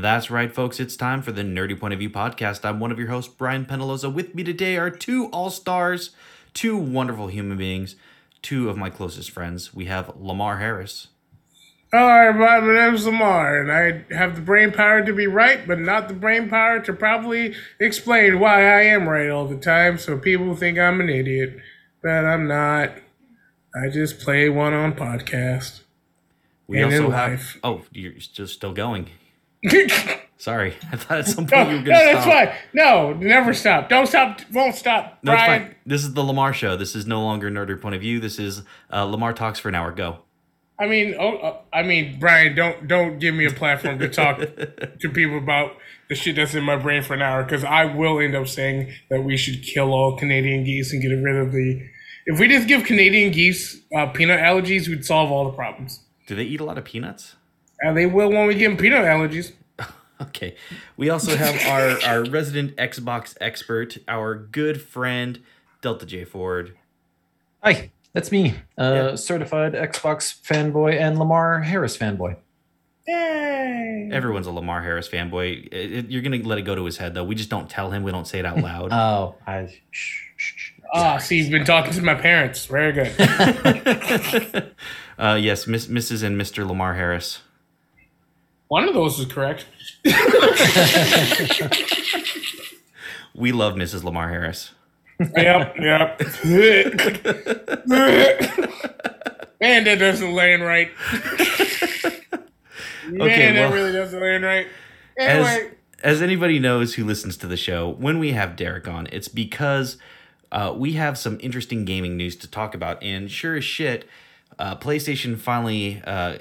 That's right, folks. It's time for the Nerdy Point of View podcast. I'm one of your hosts, Brian Penaloza. With me today are two all stars, two wonderful human beings, two of my closest friends. We have Lamar Harris. Hi. My name's Lamar, and I have the brain power to be right, but not the brain power to probably explain why I am right all the time, so people think I'm an idiot. But I'm not. I just play one on podcast. We And also have. life. Oh, you're just still going. No, Sorry, I thought at some no, point you were going to stop. no, that's stop. fine. No, never stop. Don't stop. Won't stop. No, it's Brian. fine. This is the Lamar show. This is no longer Nerdy Point of View. This is uh, Lamar talks for an hour. Go. I mean, oh, uh, I mean, Brian, don't don't give me a platform to talk to people about the shit that's in my brain for an hour, because I will end up saying that we should kill all Canadian geese and get rid of the. If we just give Canadian geese uh, peanut allergies, we'd solve all the problems. Do they eat a lot of peanuts? And they will when we give them peanut allergies. Okay. We also have our, our resident Xbox expert, our good friend, Delta J Ford. Hi, that's me, uh, Yeah. certified Xbox fanboy and Lamar Harris fanboy. Yay! Everyone's a Lamar Harris fanboy. It- it- you're going to let it go to his head, though. We just don't tell him. We don't say it out loud. Oh, I shh, shh, shh. Ah, see, you've been talking to my parents. Very good. uh, yes, Miss, Mrs. and Mr. Lamar Harris. One of those is correct. We love Mrs. Lamar Harris. Yep, yep. Man, that doesn't land right. Man, Okay, well- that really doesn't land right. As, as anybody knows who listens to the show, when we have Derek on, it's because uh, we have some interesting gaming news to talk about. And sure as shit, uh, PlayStation finally uh,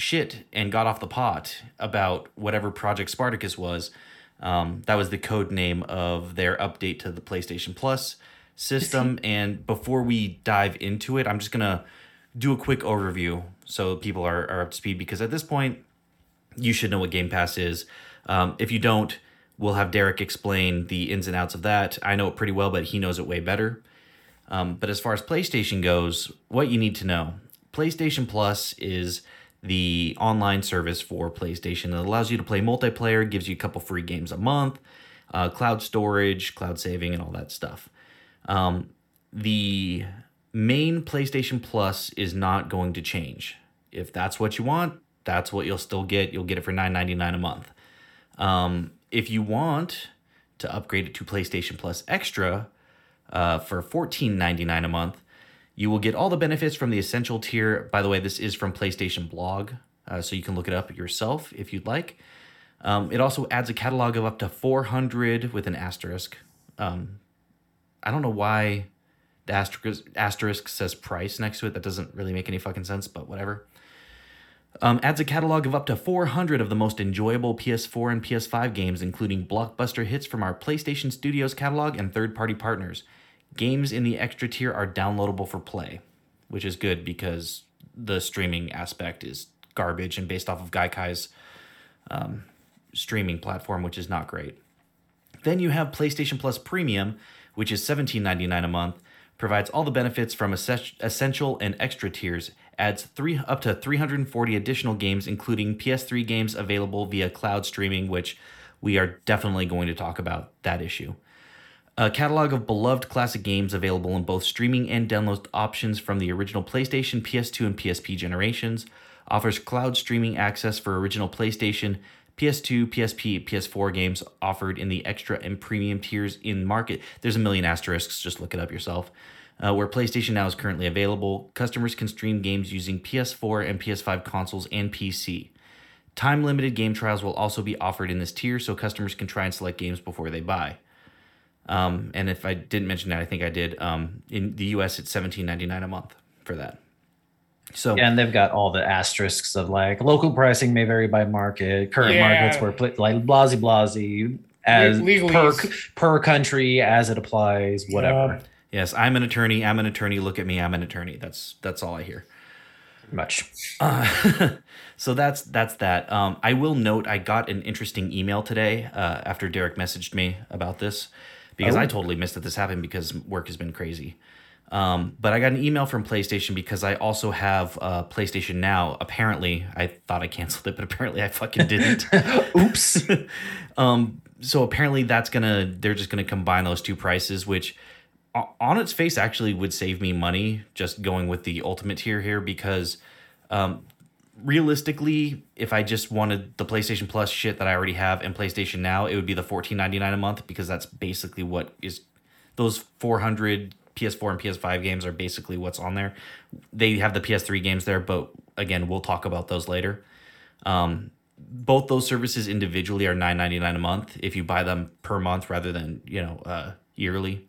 shit and got off the pot about whatever Project Spartacus was. Um, that was the code name of their update to the PlayStation Plus system. And before we dive into it, I'm just going to do a quick overview so people are, are up to speed because at this point, you should know what Game Pass is. Um, if you don't, we'll have Derek explain the ins and outs of that. I know it pretty well, but he knows it way better. Um, but as far as PlayStation goes, what you need to know PlayStation Plus is the online service for PlayStation that allows you to play multiplayer, gives you a couple free games a month, uh, cloud storage, cloud saving, and all that stuff. Um, the main PlayStation Plus is not going to change. If that's what you want, that's what you'll still get. You'll get it for $9.99 a month. Um, if you want to upgrade it to PlayStation Plus Extra uh, for $14.99 a month, you will get all the benefits from the Essential tier. By the way, this is from PlayStation Blog, uh, so you can look it up yourself if you'd like. Um, it also adds a catalog of up to 400 with an asterisk. Um, I don't know why the asterisk, asterisk says price next to it. That doesn't really make any fucking sense, but whatever. Um, adds a catalog of up to 400 of the most enjoyable PS4 and PS5 games, including blockbuster hits from our PlayStation Studios catalog and third party partners. Games in the extra tier are downloadable for play, which is good because the streaming aspect is garbage and based off of Gaikai's um, streaming platform, which is not great. Then you have PlayStation Plus Premium, which is $17.99 a month, provides all the benefits from essen- essential and extra tiers, adds three up to 340 additional games, including PS3 games available via cloud streaming, which we are definitely going to talk about that issue. A catalog of beloved classic games available in both streaming and download options from the original PlayStation, PS2, and PSP generations. Offers cloud streaming access for original PlayStation, PS2, PSP, PS4 games offered in the extra and premium tiers in market. There's a million asterisks, just look it up yourself. Uh, where PlayStation Now is currently available, customers can stream games using PS4 and PS5 consoles and PC. Time limited game trials will also be offered in this tier so customers can try and select games before they buy. Um, and if I didn't mention that, I think I did. Um, in the US, it's seventeen ninety nine a month for that. So Yeah, and they've got all the asterisks of like local pricing may vary by market, current Yeah. markets where pla- like blasey blasey as per per country as it applies, whatever. yes, I'm an attorney. I'm an attorney. Look at me. I'm an attorney. That's that's all I hear. Much. Uh, so that's that's that. Um, I will note I got an interesting email today uh, after Derek messaged me about this because Oh. I totally missed that this happened because work has been crazy. Um, but I got an email from PlayStation because I also have uh, PlayStation Now. Apparently, I thought I canceled it, but apparently I fucking didn't. Oops. um, so apparently that's gonna they're just gonna combine those two prices, which on its face actually would save me money just going with the ultimate tier here because um, realistically, if I just wanted the PlayStation Plus shit that I already have and PlayStation Now, it would be the fourteen ninety nine a month because that's basically what is those four hundred PS4 and PS5 games are basically what's on there. They have the PS3 games there, but again, we'll talk about those later. Um, both those services individually are nine ninety nine a month if you buy them per month rather than you know uh, yearly.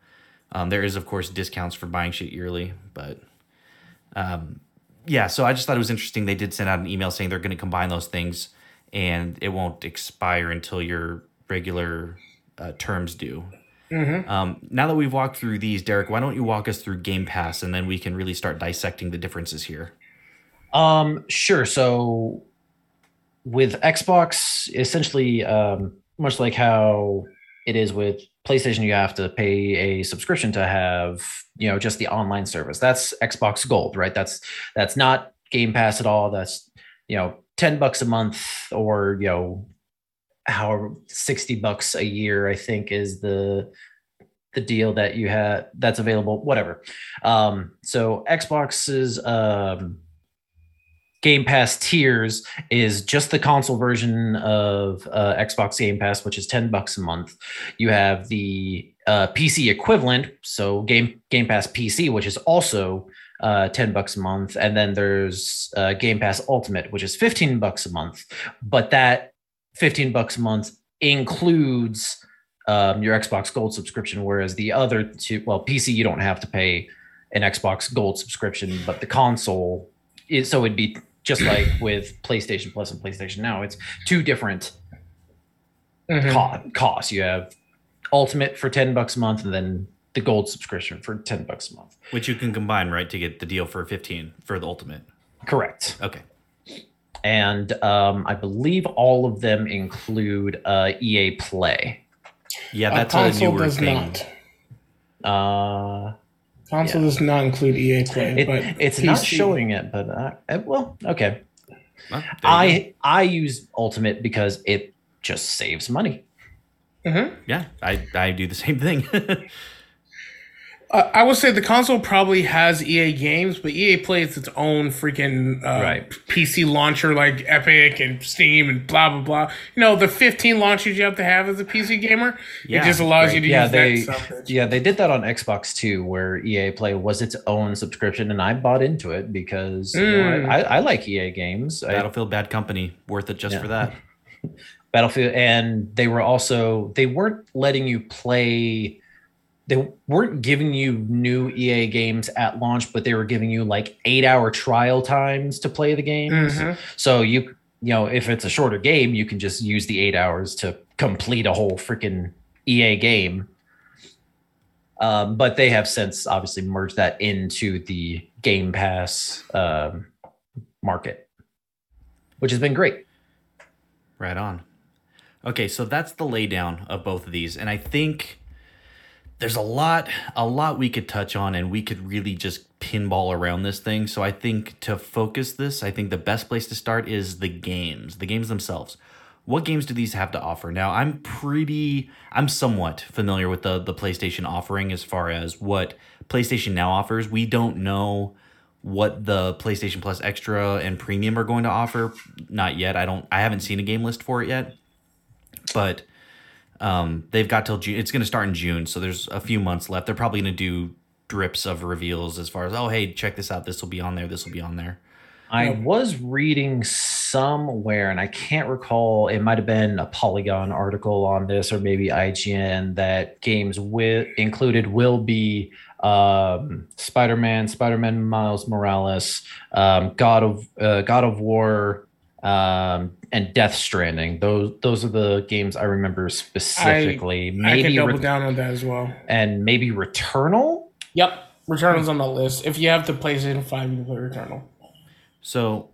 Um, there is of course discounts for buying shit yearly, but um, yeah. So I just thought it was interesting. They did send out an email saying they're going to combine those things, and it won't expire until your regular uh, terms do. Um, now that we've walked through these, Derek, why don't you walk us through Game Pass, and then we can really start dissecting the differences here. Um, sure. So with Xbox, essentially, um, much like how it is with PlayStation, you have to pay a subscription to have, you know, just the online service. That's Xbox Gold, right? That's that's not Game Pass at all. That's you know, ten bucks a month or you know, however, sixty bucks a year. I think is the the deal that you have that's available. Whatever. Um, so Xbox's um Game Pass tiers is just the console version of uh, Xbox Game Pass, which is ten bucks a month. You have the uh, PC equivalent, so Game Game Pass PC, which is also uh, ten bucks a month, and then there's uh, Game Pass Ultimate, which is fifteen bucks a month. But that fifteen bucks a month includes um, your Xbox Gold subscription, whereas the other two, well, PC you don't have to pay an Xbox Gold subscription, but the console so it'd be just like with PlayStation Plus and PlayStation Now. It's two different Mhm. co- costs. You have Ultimate for ten bucks a month, and then the Gold subscription for ten bucks a month. Which you can combine, right, to get the deal for 15 for the ultimate. Correct. Okay. And um, I believe all of them include uh, EA Play. Yeah, Uh, that's a console newer does thing. Uh, not. Console Yeah. does not include EA Play, it, but it's not showing it, but uh, uh, well, okay. Well, there go. I I use Ultimate because it just saves money. yeah, I, I do the same thing. Uh, I would say the console probably has EA games, but EA Play is its own freaking uh, Right. PC launcher like Epic and Steam and blah blah blah. You know the 15 launchers you have to have as a PC gamer. Yeah, it just allows right. you to yeah, use they that stuff. yeah they did that on Xbox too, where EA Play was its own subscription, and I bought into it because you know, Mm. I, I like EA games. I, Battlefield Bad Company, worth it just Yeah. for that. Battlefield, and they were also they weren't letting you play. They weren't giving you new EA games at launch, but they were giving you like eight hour trial times to play the games. Mhm. So you you know if it's a shorter game, you can just use the eight hours to complete a whole freaking EA game. Um, but they have since obviously merged that into the Game Pass um, market, which has been great. Right on. Okay, so that's the laydown of both of these, and I think there's a lot, a lot we could touch on, and we could really just pinball around this thing. So I think to focus this, I think the best place to start is the games, the games themselves. What games do these have to offer? Now, I'm pretty, I'm somewhat familiar with the the PlayStation offering as far as what PlayStation Now offers. We don't know what the PlayStation Plus Extra and Premium are going to offer. Not yet. I don't. I haven't seen a game list for it yet. But um, they've got till June. It's going to start in June, so there's a few months left. They're probably going to do drips of reveals as far as oh hey check this out. This will be on there. This will be on there. I was reading somewhere, and I can't recall. It might have been a Polygon article on this, or maybe IGN, that games with included will be um, Spider-Man, Spider-Man Miles Morales, um, God of uh, God of War, um, and Death Stranding. Those those are the games I remember specifically. I can maybe double Re- down on that as well. and maybe Returnal. Yep, Returnal's on the list. If you have the PlayStation Five, you can play Returnal. So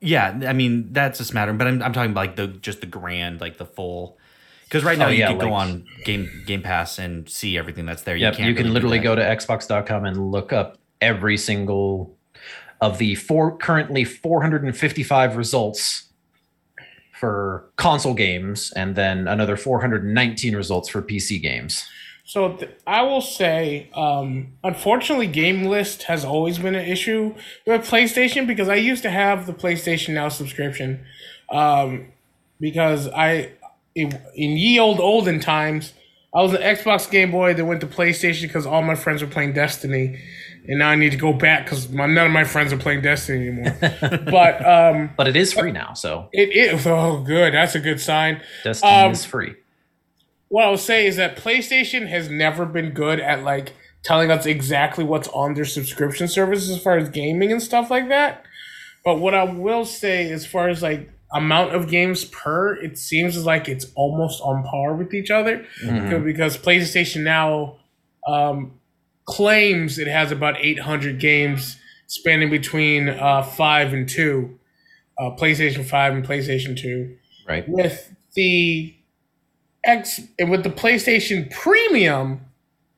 yeah, I mean that's a smattering, but I'm I'm talking about like the just the grand, like the full. Because right now Oh, you yeah, can go on Game Game Pass and see everything that's there. Yep, you, can't can really literally go to xbox.com and look up every single of the four currently 455 results for console games and then another 419 results for PC games. So th- I will say, um, unfortunately, game list has always been an issue with PlayStation because I used to have the PlayStation Now subscription, um, because I in, in ye old olden times I was an Xbox Game Boy that went to PlayStation because all my friends were playing Destiny, and now I need to go back because none of my friends are playing Destiny anymore. but um, But it is free now, so it is oh good, that's a good sign. Destiny Um, is free. what I'll say is that PlayStation has never been good at like telling us exactly what's on their subscription service as far as gaming and stuff like that. But what I will say as far as like amount of games per, it seems like it's almost on par with each other Mhm. because PlayStation now um, claims it has about 800 games spanning between uh, 5 and 2, uh, PlayStation 5 and PlayStation 2 Right. with the X with the PlayStation Premium,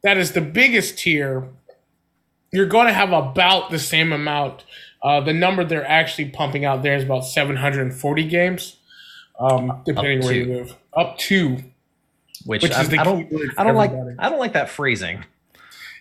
that is the biggest tier. You're going to have about the same amount. Uh, the number they're actually pumping out there is about 740 games, um, depending where you live. Up to, Which, which I, is the I don't key word for I don't like. I don't like that phrasing.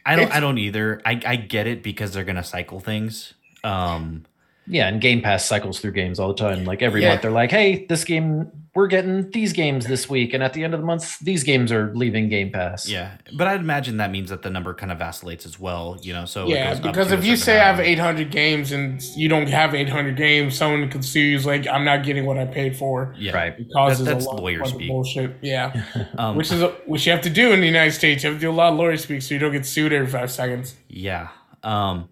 I don't. It's- I don't either. I, I get it because they're gonna cycle things. Um, Yeah, and Game Pass cycles through games all the time. Like every Yeah. month, they're like, "Hey, this game, we're getting these games this week," and at the end of the month, these games are leaving Game Pass. yeah, but I'd imagine that means that the number kind of vacillates as well. You know, so it yeah, goes because if you certain say I have 800 games and you don't have 800 games, someone could sue you like, I'm not getting what I paid for. yeah, Right. It causes That- that's a lot lawyer of speak. bullshit. Yeah. Um, which is a, which you have to do in the United States. You have to do a lot of lawyer speak so you don't get sued every five seconds. Yeah. Um,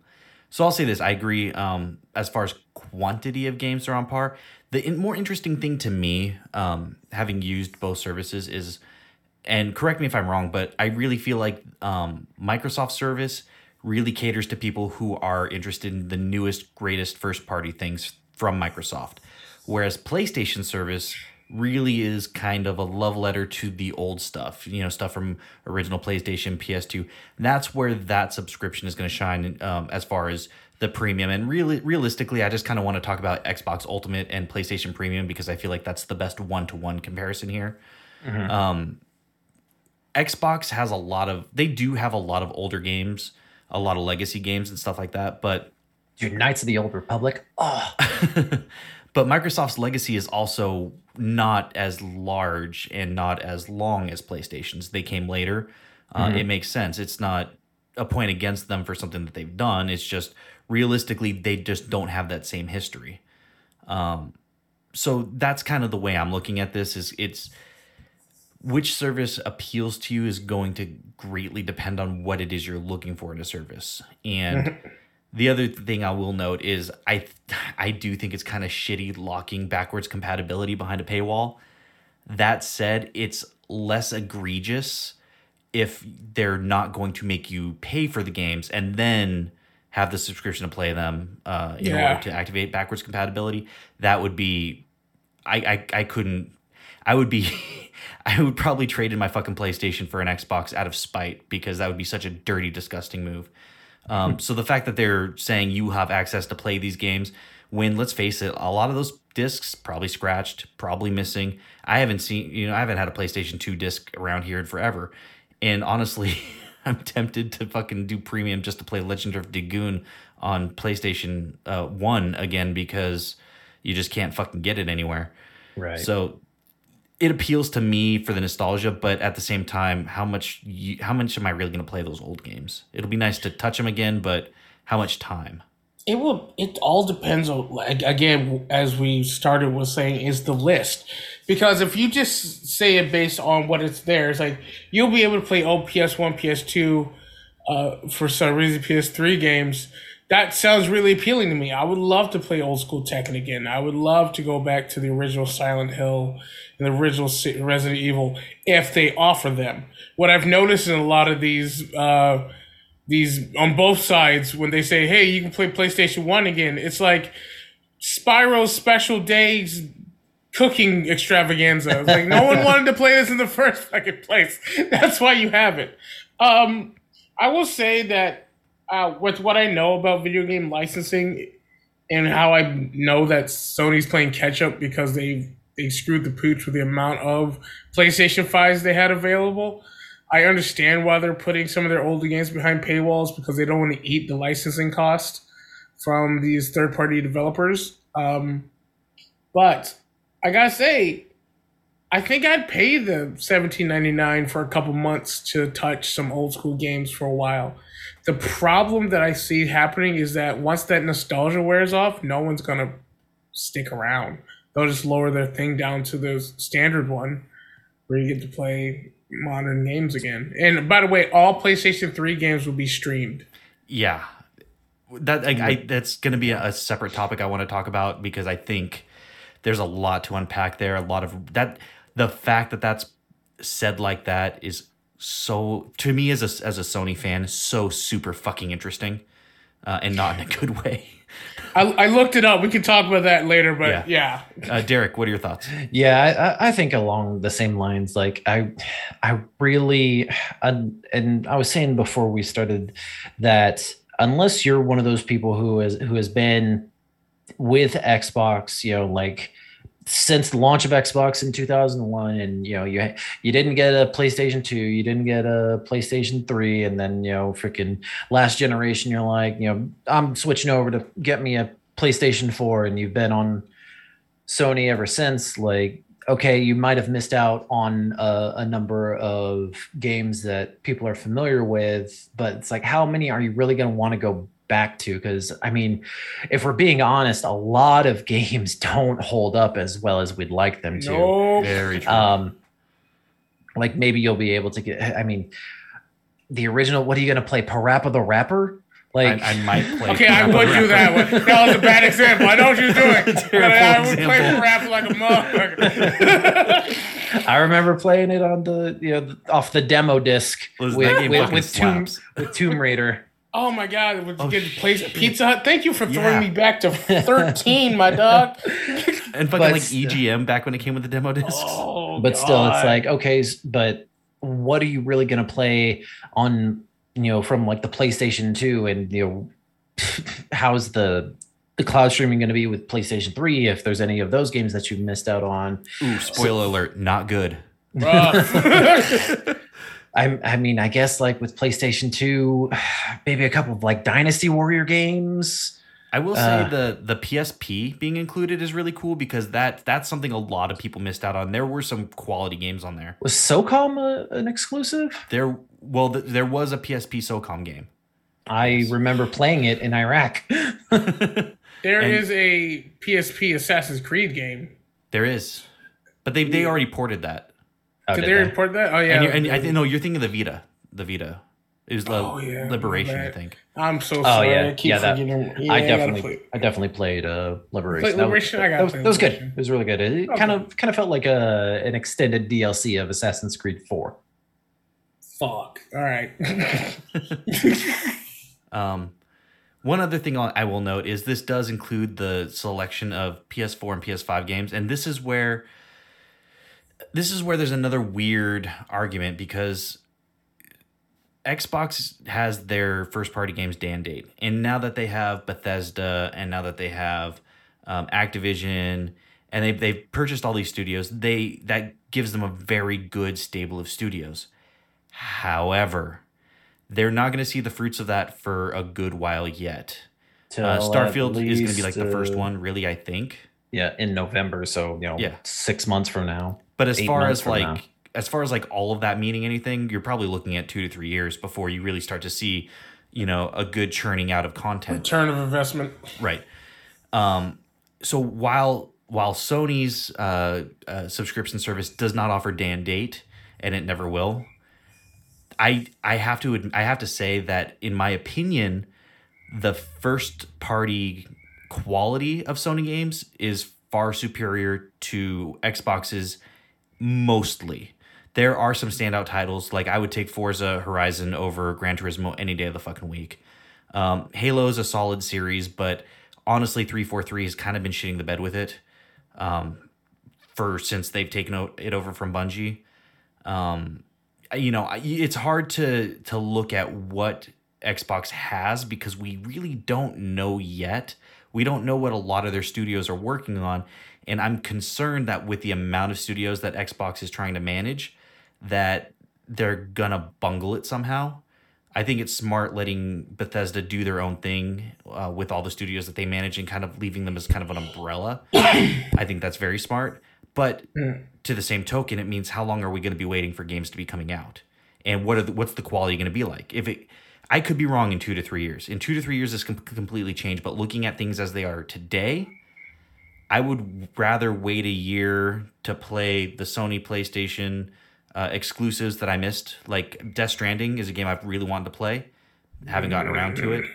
so I'll say this: I agree. Um, as far as quantity of games are on par. The in- more interesting thing to me, um, having used both services, is, and correct me if I'm wrong, but I really feel like um, Microsoft service really caters to people who are interested in the newest, greatest first party things from Microsoft, whereas PlayStation service really is kind of a love letter to the old stuff, you know, stuff from original PlayStation, PS2. That's where that subscription is going to shine um, as far as the premium. And really, realistically, I just kind of want to talk about Xbox Ultimate and PlayStation Premium because I feel like that's the best one to one comparison here. Um, Xbox has a lot of, they do have a lot of older games, a lot of legacy games and stuff like that, but Dude, Knights of the Old Republic. Oh, but Microsoft's legacy is also not as large and not as long as PlayStation's. They came later. Uh, It makes sense. It's not a point against them for something that they've done. It's just realistically, they just don't have that same history. Um, so that's kind of the way I'm looking at this. Is it's which service appeals to you is going to greatly depend on what it is you're looking for in a service and. The other thing I will note is I I do think it's kind of shitty locking backwards compatibility behind a paywall. That said, it's less egregious if they're not going to make you pay for the games and then have the subscription to play them uh, in Yeah. order to activate backwards compatibility. That would be I I, I couldn't I would be I would probably trade in my fucking PlayStation for an Xbox out of spite because that would be such a dirty, disgusting move. Um, so the fact that they're saying you have access to play these games, when let's face it, a lot of those discs probably scratched, probably missing. I haven't seen, you know, I haven't had a PlayStation 2 disc around here in forever. And honestly, I'm tempted to fucking do premium just to play Legend of Dragoon on PlayStation uh, 1 again because you just can't fucking get it anywhere. right. So it appeals to me for the nostalgia, but at the same time, how much you, how much am I really going to play those old games? It'll be nice to touch them again, but how much time? It will. It all depends on like again, as we started with saying, is the list. Because if you just say it based on what it's there, it's like you'll be able to play old PS1, PS2, uh, for some reason PS3 games. That sounds really appealing to me. I would love to play old school Tekken again. I would love to go back to the original Silent Hill and the original Resident Evil if they offer them. What I've noticed in a lot of these uh, these on both sides when they say, "Hey, you can play PlayStation One again." It's like Spyro's Special Days cooking extravaganza. Like no one wanted to play this in the first fucking place. That's why you have it. Um, I will say that uh, with what I know about video game licensing and how I know that Sony's playing catch up because they they screwed the pooch with the amount of PlayStation fives they had available. I understand why they're putting some of their older games behind paywalls because they don't want to eat the licensing cost from these third party developers. Um, but I gotta say, I think I'd pay the seventeen ninety nine for a couple months to touch some old school games for a while. The problem that I see happening is that once that nostalgia wears off, no one's gonna stick around. They'll just lower their thing down to the standard one, where you get to play modern games again. And by the way, all PlayStation Three games will be streamed. Yeah, that like, I mm-hmm. that's going to be a, a separate topic I want to talk about because I think there's a lot to unpack there. A lot of that, the fact that that's said like that is so to me as a as a Sony fan so super fucking interesting, uh, and not in a good way. I, I looked it up. We can talk about that later, but yeah. yeah. Uh, Derek, what are your thoughts? Yeah, I, I think along the same lines. Like I, I really, I, and I was saying before we started that unless you're one of those people who has who has been with Xbox, you know, like since the launch of Xbox in 2001 and you know you you didn't get a PlayStation 2 you didn't get a PlayStation 3 and then you know freaking last generation you're like you know I'm switching over to get me a PlayStation 4 and you've been on Sony ever since like okay you might have missed out on a, a number of games that people are familiar with but it's like how many are you really going to want to go back to because I mean, if we're being honest, a lot of games don't hold up as well as we'd like them to. Nope. Very true. Um, like maybe you'll be able to get. I mean, the original. What are you going to play? Parappa the Rapper? Like I, I might play. Okay, I would do that one. That was a bad example. I know what you're doing. Terrible I would play example. rap like a motherfucker. I remember playing it on the you know off the demo disc Listen, with that with, with Tomb with Tomb Raider. Oh my god, would Oh, get to place Pizza Hut. Thank you for throwing Yeah. me back to 13, my dog. and fucking But like. EGM back when it came with the demo discs. Oh, but still it's like okay but what are you really going to play on you know from like the playstation 2 and you know how's the the cloud streaming going to be with playstation 3 if there's any of those games that you've missed out on Ooh, spoiler alert, not good. Rough. I, I mean i guess like with playstation 2 maybe a couple of like dynasty warrior games I will say Uh, the the PSP being included is really cool because that that's something a lot of people missed out on. There were some quality games on there. was socom a, an exclusive There well th- there was a PSP SOCOM game. i remember playing it in iraq There And- is a PSP Assassin's Creed game. there is. But they they already ported that. Oh, Did did they they? report that? Oh yeah. and, you're, and I think no, you're thinking of the Vita. The Vita. It was the Oh, yeah, my Liberation, I think. I'm so sorry. Oh, sorry. yeah. I keep Yeah, that- Yeah, I definitely, play- I definitely played uh, Liberation. Played That was- Liberation? I gotta that, was, that was good. It was really good. It Okay. kind of, kind of felt like a an extended DLC of Assassin's Creed Four. Fuck. All right. Um, one other thing I I will note is this does include the selection of PS4 and PS5 games, and this is where this is where there's another weird argument because Xbox has their first party games day and date, and now that they have Bethesda, and now that they have um, Activision, and they they've purchased all these studios, they that gives them a very good stable of studios. However, they're not going to see the fruits of that for a good while yet. Uh, Starfield is going to be like the first uh, one, really. I think. Yeah, in November. So you know, Yeah. six months from now. But as far as like now. as far as like all of that meaning anything, you're probably looking at two to three years before you really start to see, you know, a good churning out of content. Return of investment. Right. Um, so while while Sony's uh, uh, subscription service does not offer day and date, and it never will, I I have to adm- I have to say that in my opinion, the first party quality of Sony games is far superior to Xbox's mostly. There are some standout titles like I would take Forza Horizon over Gran Turismo any day of the fucking week. Um, Halo is a solid series, but honestly, three four three has kind of been shitting the bed with it. Um, for since they've taken it over from Bungie. Um, you know, it's hard to to look at what Xbox has because we really don't know yet. We don't know what a lot of their studios are working on, and I'm concerned that with the amount of studios that Xbox is trying to manage, that they're gonna bungle it somehow. I think it's smart letting Bethesda do their own thing uh, with all the studios that they manage and kind of leaving them as kind of an umbrella. I think that's very smart. But to the same token, it means how long are we going to be waiting for games to be coming out, and what are the, what's the quality going to be like? If it, I could be wrong in two to three years. In two to three years, this can completely change. But looking at things as they are today, I would rather wait a year to play the Sony PlayStation uh, exclusives that I missed. Like Death Stranding is a game I've really wanted to play, haven't gotten around to it.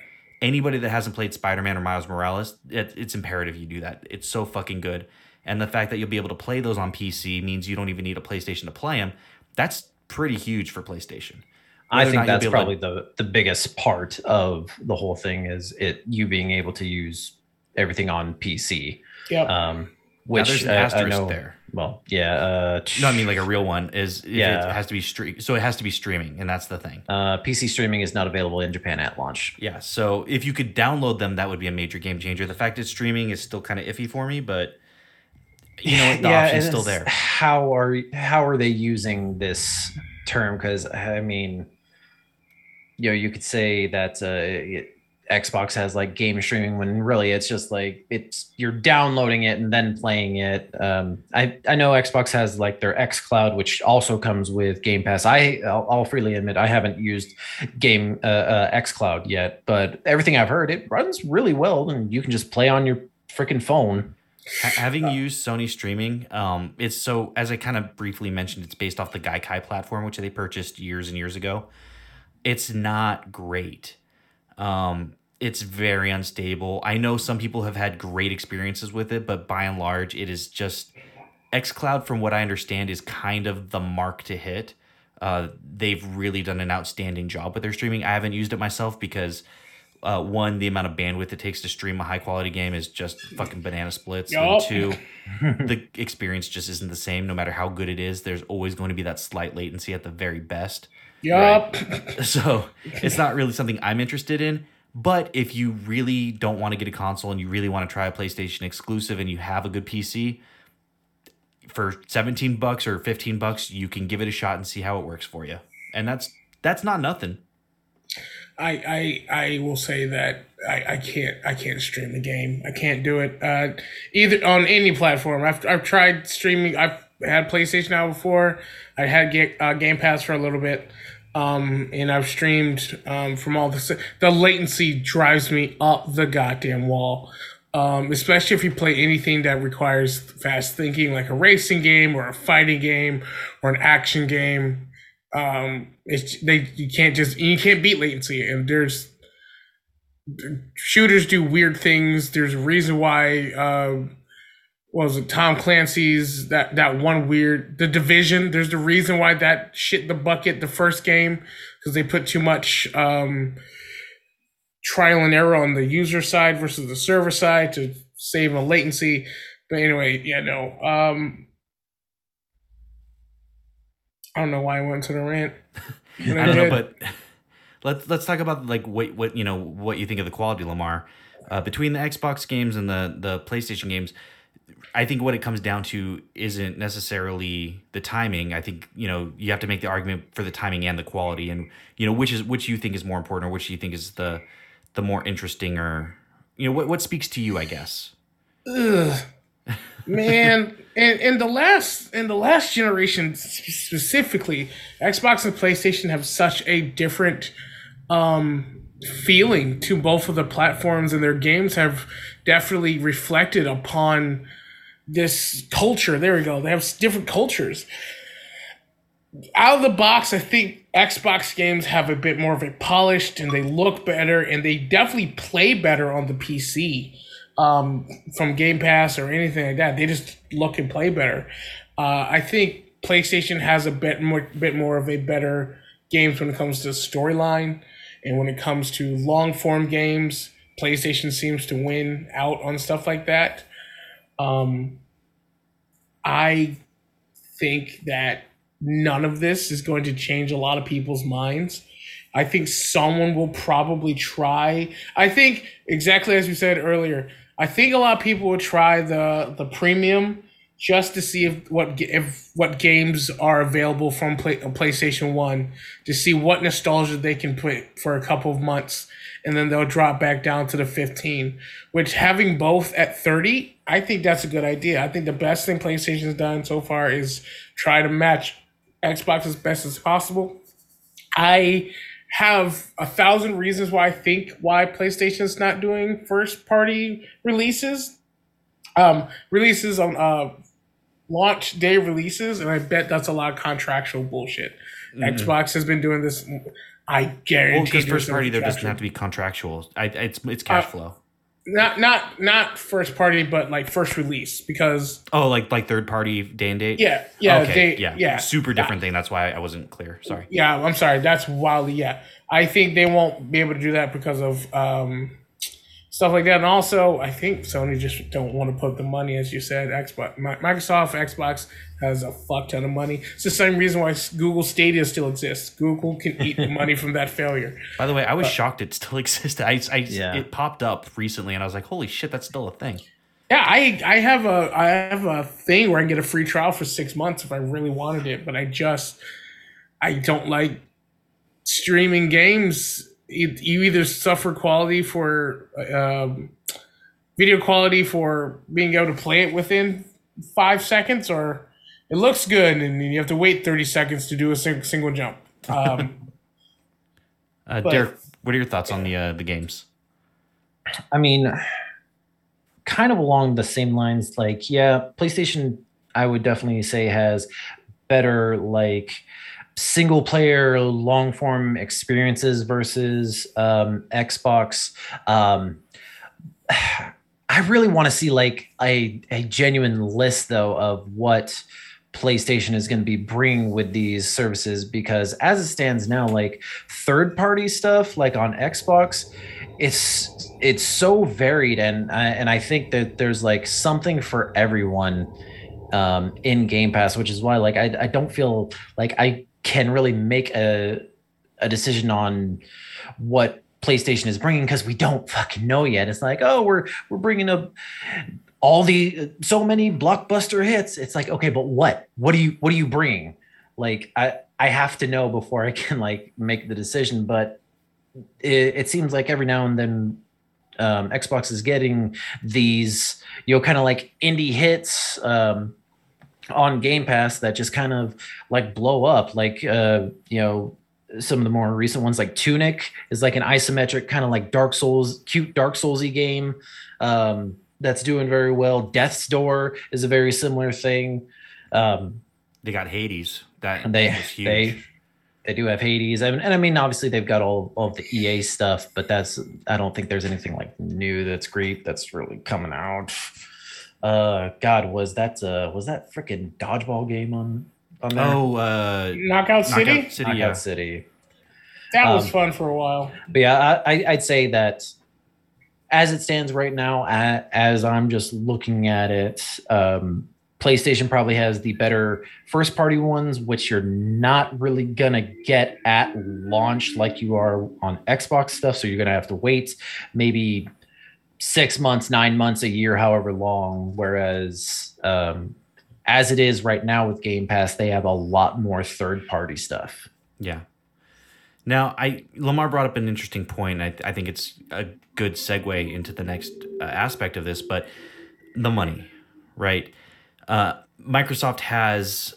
Anybody that hasn't played Spider Man or Miles Morales, it, it's imperative you do that. It's so fucking good. And the fact that you'll be able to play those on PC means you don't even need a PlayStation to play them. That's pretty huge for PlayStation. Whether I think that's probably to... the the biggest part of the whole thing is it you being able to use everything on PC. Yeah. Um, which now, I, I know, there. Well, yeah. Uh, no, I mean like a real one is yeah. It has to be stream, so it has to be streaming, and that's the thing. Uh, PC streaming is not available in Japan at launch. Yeah, so if you could download them, that would be a major game changer. The fact it's streaming is still kind of iffy for me, but you know the yeah, option's still there. How are how are they using this term? Because I mean, you know, you could say that uh, Xbox has like game streaming when really it's just like it's you're downloading it and then playing it. Um, I I know Xbox has like their X Cloud, which also comes with Game Pass. I I'll, I'll freely admit I haven't used Game uh, uh, X Cloud yet, but everything I've heard it runs really well, and you can just play on your freaking phone. Having used Sony streaming, um, it's so as I kind of briefly mentioned, it's based off the Gaikai platform, which they purchased years and years ago. It's not great um, it's very unstable. I know some people have had great experiences with it, but by and large, it is just xCloud. From what I understand, is kind of the mark to hit. Uh, they've really done an outstanding job with their streaming. I haven't used it myself because uh, one, the amount of bandwidth it takes to stream a high quality game is just fucking banana splits. Yep. And two, the experience just isn't the same. No matter how good it is, there's always going to be that slight latency at the very best. Yup. Right? So it's not really something I'm interested in. But if you really don't want to get a console and you really want to try a PlayStation exclusive and you have a good PC, for 17 bucks or 15 bucks, you can give it a shot and see how it works for you. And that's that's not nothing. I I I will say that I, I can't I can't stream the game. I can't do it. Uh, either on any platform. I've I've tried streaming. I've had PlayStation now before. I had get, uh, Game Pass for a little bit. Um, and I've streamed um, from all the the latency drives me up the goddamn wall. Um, especially if you play anything that requires fast thinking, like a racing game or a fighting game or an action game. Um, it's they you can't just you can't beat latency, and there's shooters do weird things. There's a reason why. Uh, was it Tom Clancy's that that one weird the division. There's the reason why that shit the bucket the first game because they put too much um, trial and error on the user side versus the server side to save on latency. But anyway, yeah, no. Um, I don't know why I went to the rant. I, I don't know, but let's let's talk about like what what you know what you think of the quality, Lamar. Uh, between the Xbox games and the the PlayStation games, I think what it comes down to isn't necessarily the timing. I think you know you have to make the argument for the timing and the quality, and you know which is which you think is more important, or which you think is the the more interesting, or you know what what speaks to you, I guess. Ugh. Man, in, in the last in the last generation specifically, Xbox and PlayStation have such a different um feeling to both of the platforms and their games have definitely reflected upon this culture. There we go. They have different cultures. Out of the box, I think Xbox games have a bit more of a polished and they look better and they definitely play better on the PC um, from Game Pass or anything like that. They just look and play better. Uh, I think PlayStation has a bit more, bit more of a better games when it comes to storyline and when it comes to long form games. PlayStation seems to win out on stuff like that. Um, I think that none of this is going to change a lot of people's minds. I think someone will probably try. I think exactly as we said earlier. I think a lot of people will try the the premium just to see if what if what games are available from play, PlayStation One to see what nostalgia they can put for a couple of months, and then they'll drop back down to the fifteen. Which having both at thirty, I think that's a good idea. I think the best thing PlayStation's done so far is try to match Xbox as best as possible. I have a thousand reasons why I think why PlayStation's not doing first party releases. Um, releases on uh, launch day releases, and I bet that's a lot of contractual bullshit. Mm-hmm. Xbox has been doing this. I guarantee. Well, because first party there doesn't have to be contractual. I, it's it's cash uh, flow. Not not not first party, but like first release because. Oh, like like third party day and date. Yeah, yeah, okay, yeah, yeah. Super different thing. That's why I wasn't clear. Sorry. Yeah, I'm sorry. That's wildly. Yeah, I think they won't be able to do that because of um, stuff like that. And also, I think Sony just don't want to put the money, as you said. Xbox, Microsoft, Xbox has a fuck ton of money. It's the same reason why Google Stadia still exists. Google can eat the money from that failure. By the way, I was but, shocked it still existed. I, I yeah. it popped up recently, and I was like, "Holy shit, that's still a thing." Yeah, I I have a I have a thing where I can get a free trial for six months if I really wanted it, but I just I don't like streaming games you either suffer quality for um, video quality for being able to play it within five seconds, or it looks good and you have to wait thirty seconds to do a single, single jump. Um, uh, but, Derek, what are your thoughts on the uh, the games? I mean, kind of along the same lines. Like, yeah, PlayStation, I would definitely say has better like single player long form experiences versus um, Xbox. Um, I really want to see like a, a genuine list though of what PlayStation is going to be bringing with these services because as it stands now, like third party stuff like on Xbox, it's it's so varied and and I think that there's like something for everyone um, in Game Pass, which is why like I I don't feel like I can really make a a decision on what PlayStation is bringing because we don't fucking know yet. It's like, oh, we're we're bringing up all the so many blockbuster hits. It's like, okay, but what? What do you what are you bringing? Like, I I have to know before I can like make the decision. But it, it seems like every now and then um, Xbox is getting these, you know, kind of like indie hits. Um, on Game Pass that just kind of like blow up. Like uh, you know, some of the more recent ones, like Tunic, is like an isometric kind of like Dark Souls, cute Dark Soulsy game um, that's doing very well. Death's Door is a very similar thing. Um, they got Hades. That they they they do have Hades, and, and I mean obviously they've got all, all of the EA stuff, but that's I don't think there's anything like new that's great that's really coming out uh god was that uh was that freaking dodgeball game on on there? oh uh knockout city knockout city, knockout yeah. city. that um, was fun for a while but yeah I, i'd say that as it stands right now as i'm just looking at it um PlayStation probably has the better first party ones, which you're not really gonna get at launch like you are on Xbox stuff. So you're gonna have to wait maybe six months, nine months, a year, however long. Whereas um, as it is right now with Game Pass, they have a lot more third party stuff. Yeah. Now, I Lamar brought up an interesting point. I, I think it's a good segue into the next uh, aspect of this, but the money, right? Uh, Microsoft has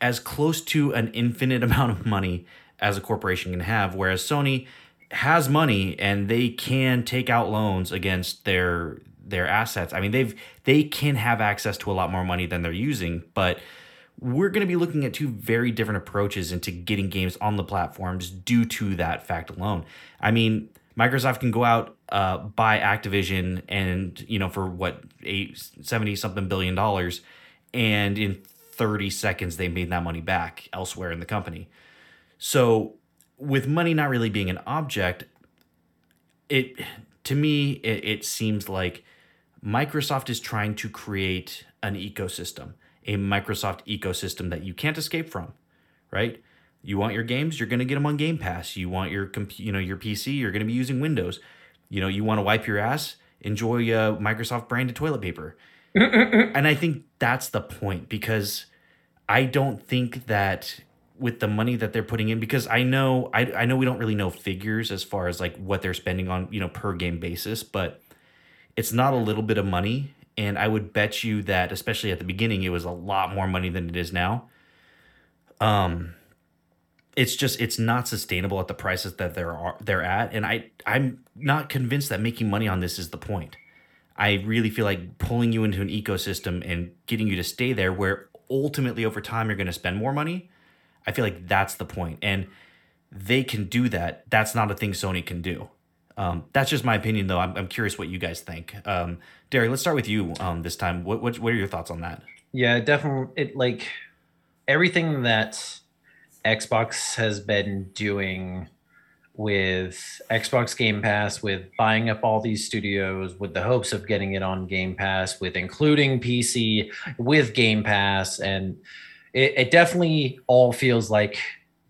as close to an infinite amount of money as a corporation can have, whereas Sony has money and they can take out loans against their their assets. I mean, they've they can have access to a lot more money than they're using, but we're going to be looking at two very different approaches into getting games on the platforms due to that fact alone. I mean, Microsoft can go out uh, buy Activision and you know for what eight seventy something billion dollars, and in thirty seconds they made that money back elsewhere in the company. So with money not really being an object, it to me it, it seems like Microsoft is trying to create an ecosystem. a Microsoft ecosystem that you can't escape from, right? You want your games, you're going to get them on Game Pass. You want your comp- you know your PC, you're going to be using Windows. You know, you want to wipe your ass, enjoy uh, Microsoft branded toilet paper. and I think that's the point because I don't think that with the money that they're putting in because I know I, I know we don't really know figures as far as like what they're spending on, you know, per game basis, but it's not a little bit of money and I would bet you that especially at the beginning it was a lot more money than it is now. Um it's just it's not sustainable at the prices that they're are, they're at and I I'm not convinced that making money on this is the point. I really feel like pulling you into an ecosystem and getting you to stay there where ultimately over time you're going to spend more money. I feel like that's the point. And they can do that. That's not a thing Sony can do. Um, that's just my opinion, though. I'm, I'm curious what you guys think. Um, let's start with you um, this time. What, what, what are your thoughts on that? Yeah, definitely. It like everything that Xbox has been doing with Xbox Game Pass, with buying up all these studios, with the hopes of getting it on Game Pass, with including PC with Game Pass, and it, it definitely all feels like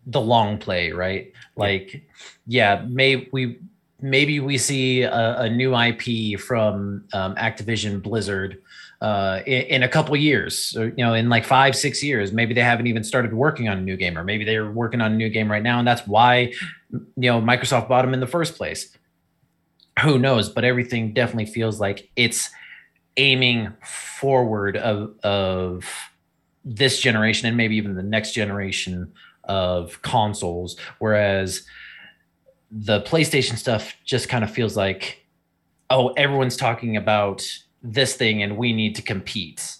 the long play, right? Like, yeah, maybe we maybe we see a, a new IP from um, Activision Blizzard uh, in, in, a couple years, or, you know, in like five, six years. Maybe they haven't even started working on a new game, or maybe they're working on a new game right now, and that's why, you know, Microsoft bought them in the first place. Who knows? But everything definitely feels like it's aiming forward of of this generation and maybe even the next generation of consoles, whereas the PlayStation stuff just kind of feels like, oh, everyone's talking about this thing and we need to compete.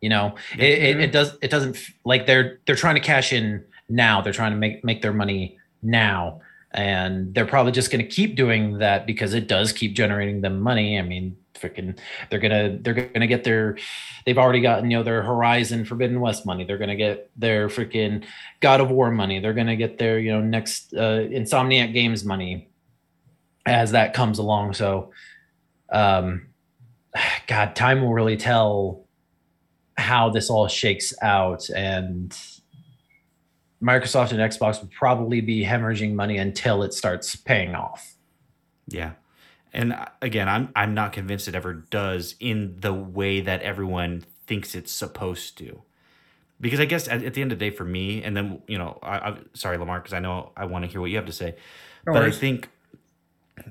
You know it, it, mm-hmm. it, does it doesn't like they're they're trying to cash in now. They're trying to make make their money now and they're probably just going to keep doing that because it does keep generating them money. I mean freaking they're gonna they're gonna get their they've already gotten you know their horizon forbidden west money. They're gonna get their freaking god of war money. They're gonna get their you know next uh insomniac games money as that comes along. So um, God, time will really tell how this all shakes out. And Microsoft and Xbox will probably be hemorrhaging money until it starts paying off. Yeah. And uh, again, I'm I'm not convinced it ever does in the way that everyone thinks it's supposed to. Because I guess at, at the end of the day, for me, and then you know, I, I sorry, Lamar, because I know I want to hear what you have to say, no but worries. I think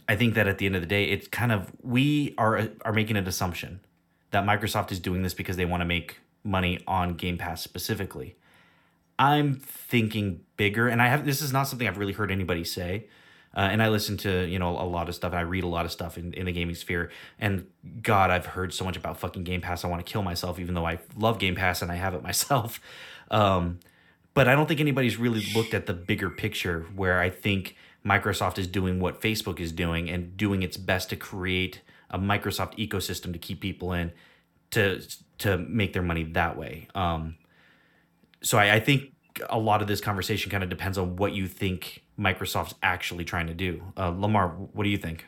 I think that at the end of the day, it's kind of we are are making an assumption that Microsoft is doing this because they want to make money on Game Pass specifically. I'm thinking bigger, and I have this is not something I've really heard anybody say. Uh, and I listen to you know a lot of stuff, and I read a lot of stuff in, in the gaming sphere. And God, I've heard so much about fucking Game Pass. I want to kill myself, even though I love Game Pass and I have it myself. Um, but I don't think anybody's really looked at the bigger picture, where I think Microsoft is doing what Facebook is doing and doing its best to create a Microsoft ecosystem to keep people in to to make their money that way. Um, so I, I think a lot of this conversation kind of depends on what you think Microsoft's actually trying to do. Uh, Lamar, what do you think?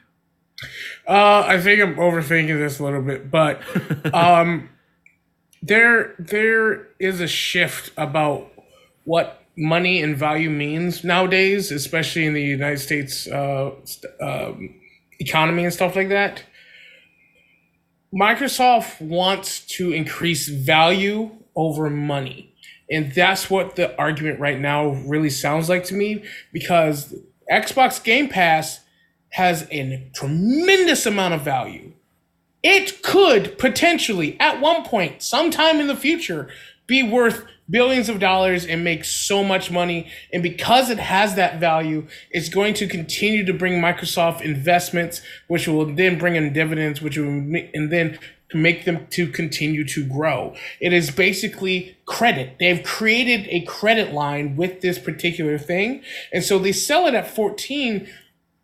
Uh, I think I'm overthinking this a little bit, but um, there there is a shift about what money and value means nowadays, especially in the United States uh, um, economy and stuff like that. Microsoft wants to increase value over money. And that's what the argument right now really sounds like to me because Xbox Game Pass has a tremendous amount of value. It could potentially, at one point, sometime in the future, be worth billions of dollars and make so much money. And because it has that value, it's going to continue to bring Microsoft investments, which will then bring in dividends, which will, and then make them to continue to grow. It is basically credit. They've created a credit line with this particular thing. And so they sell it at 14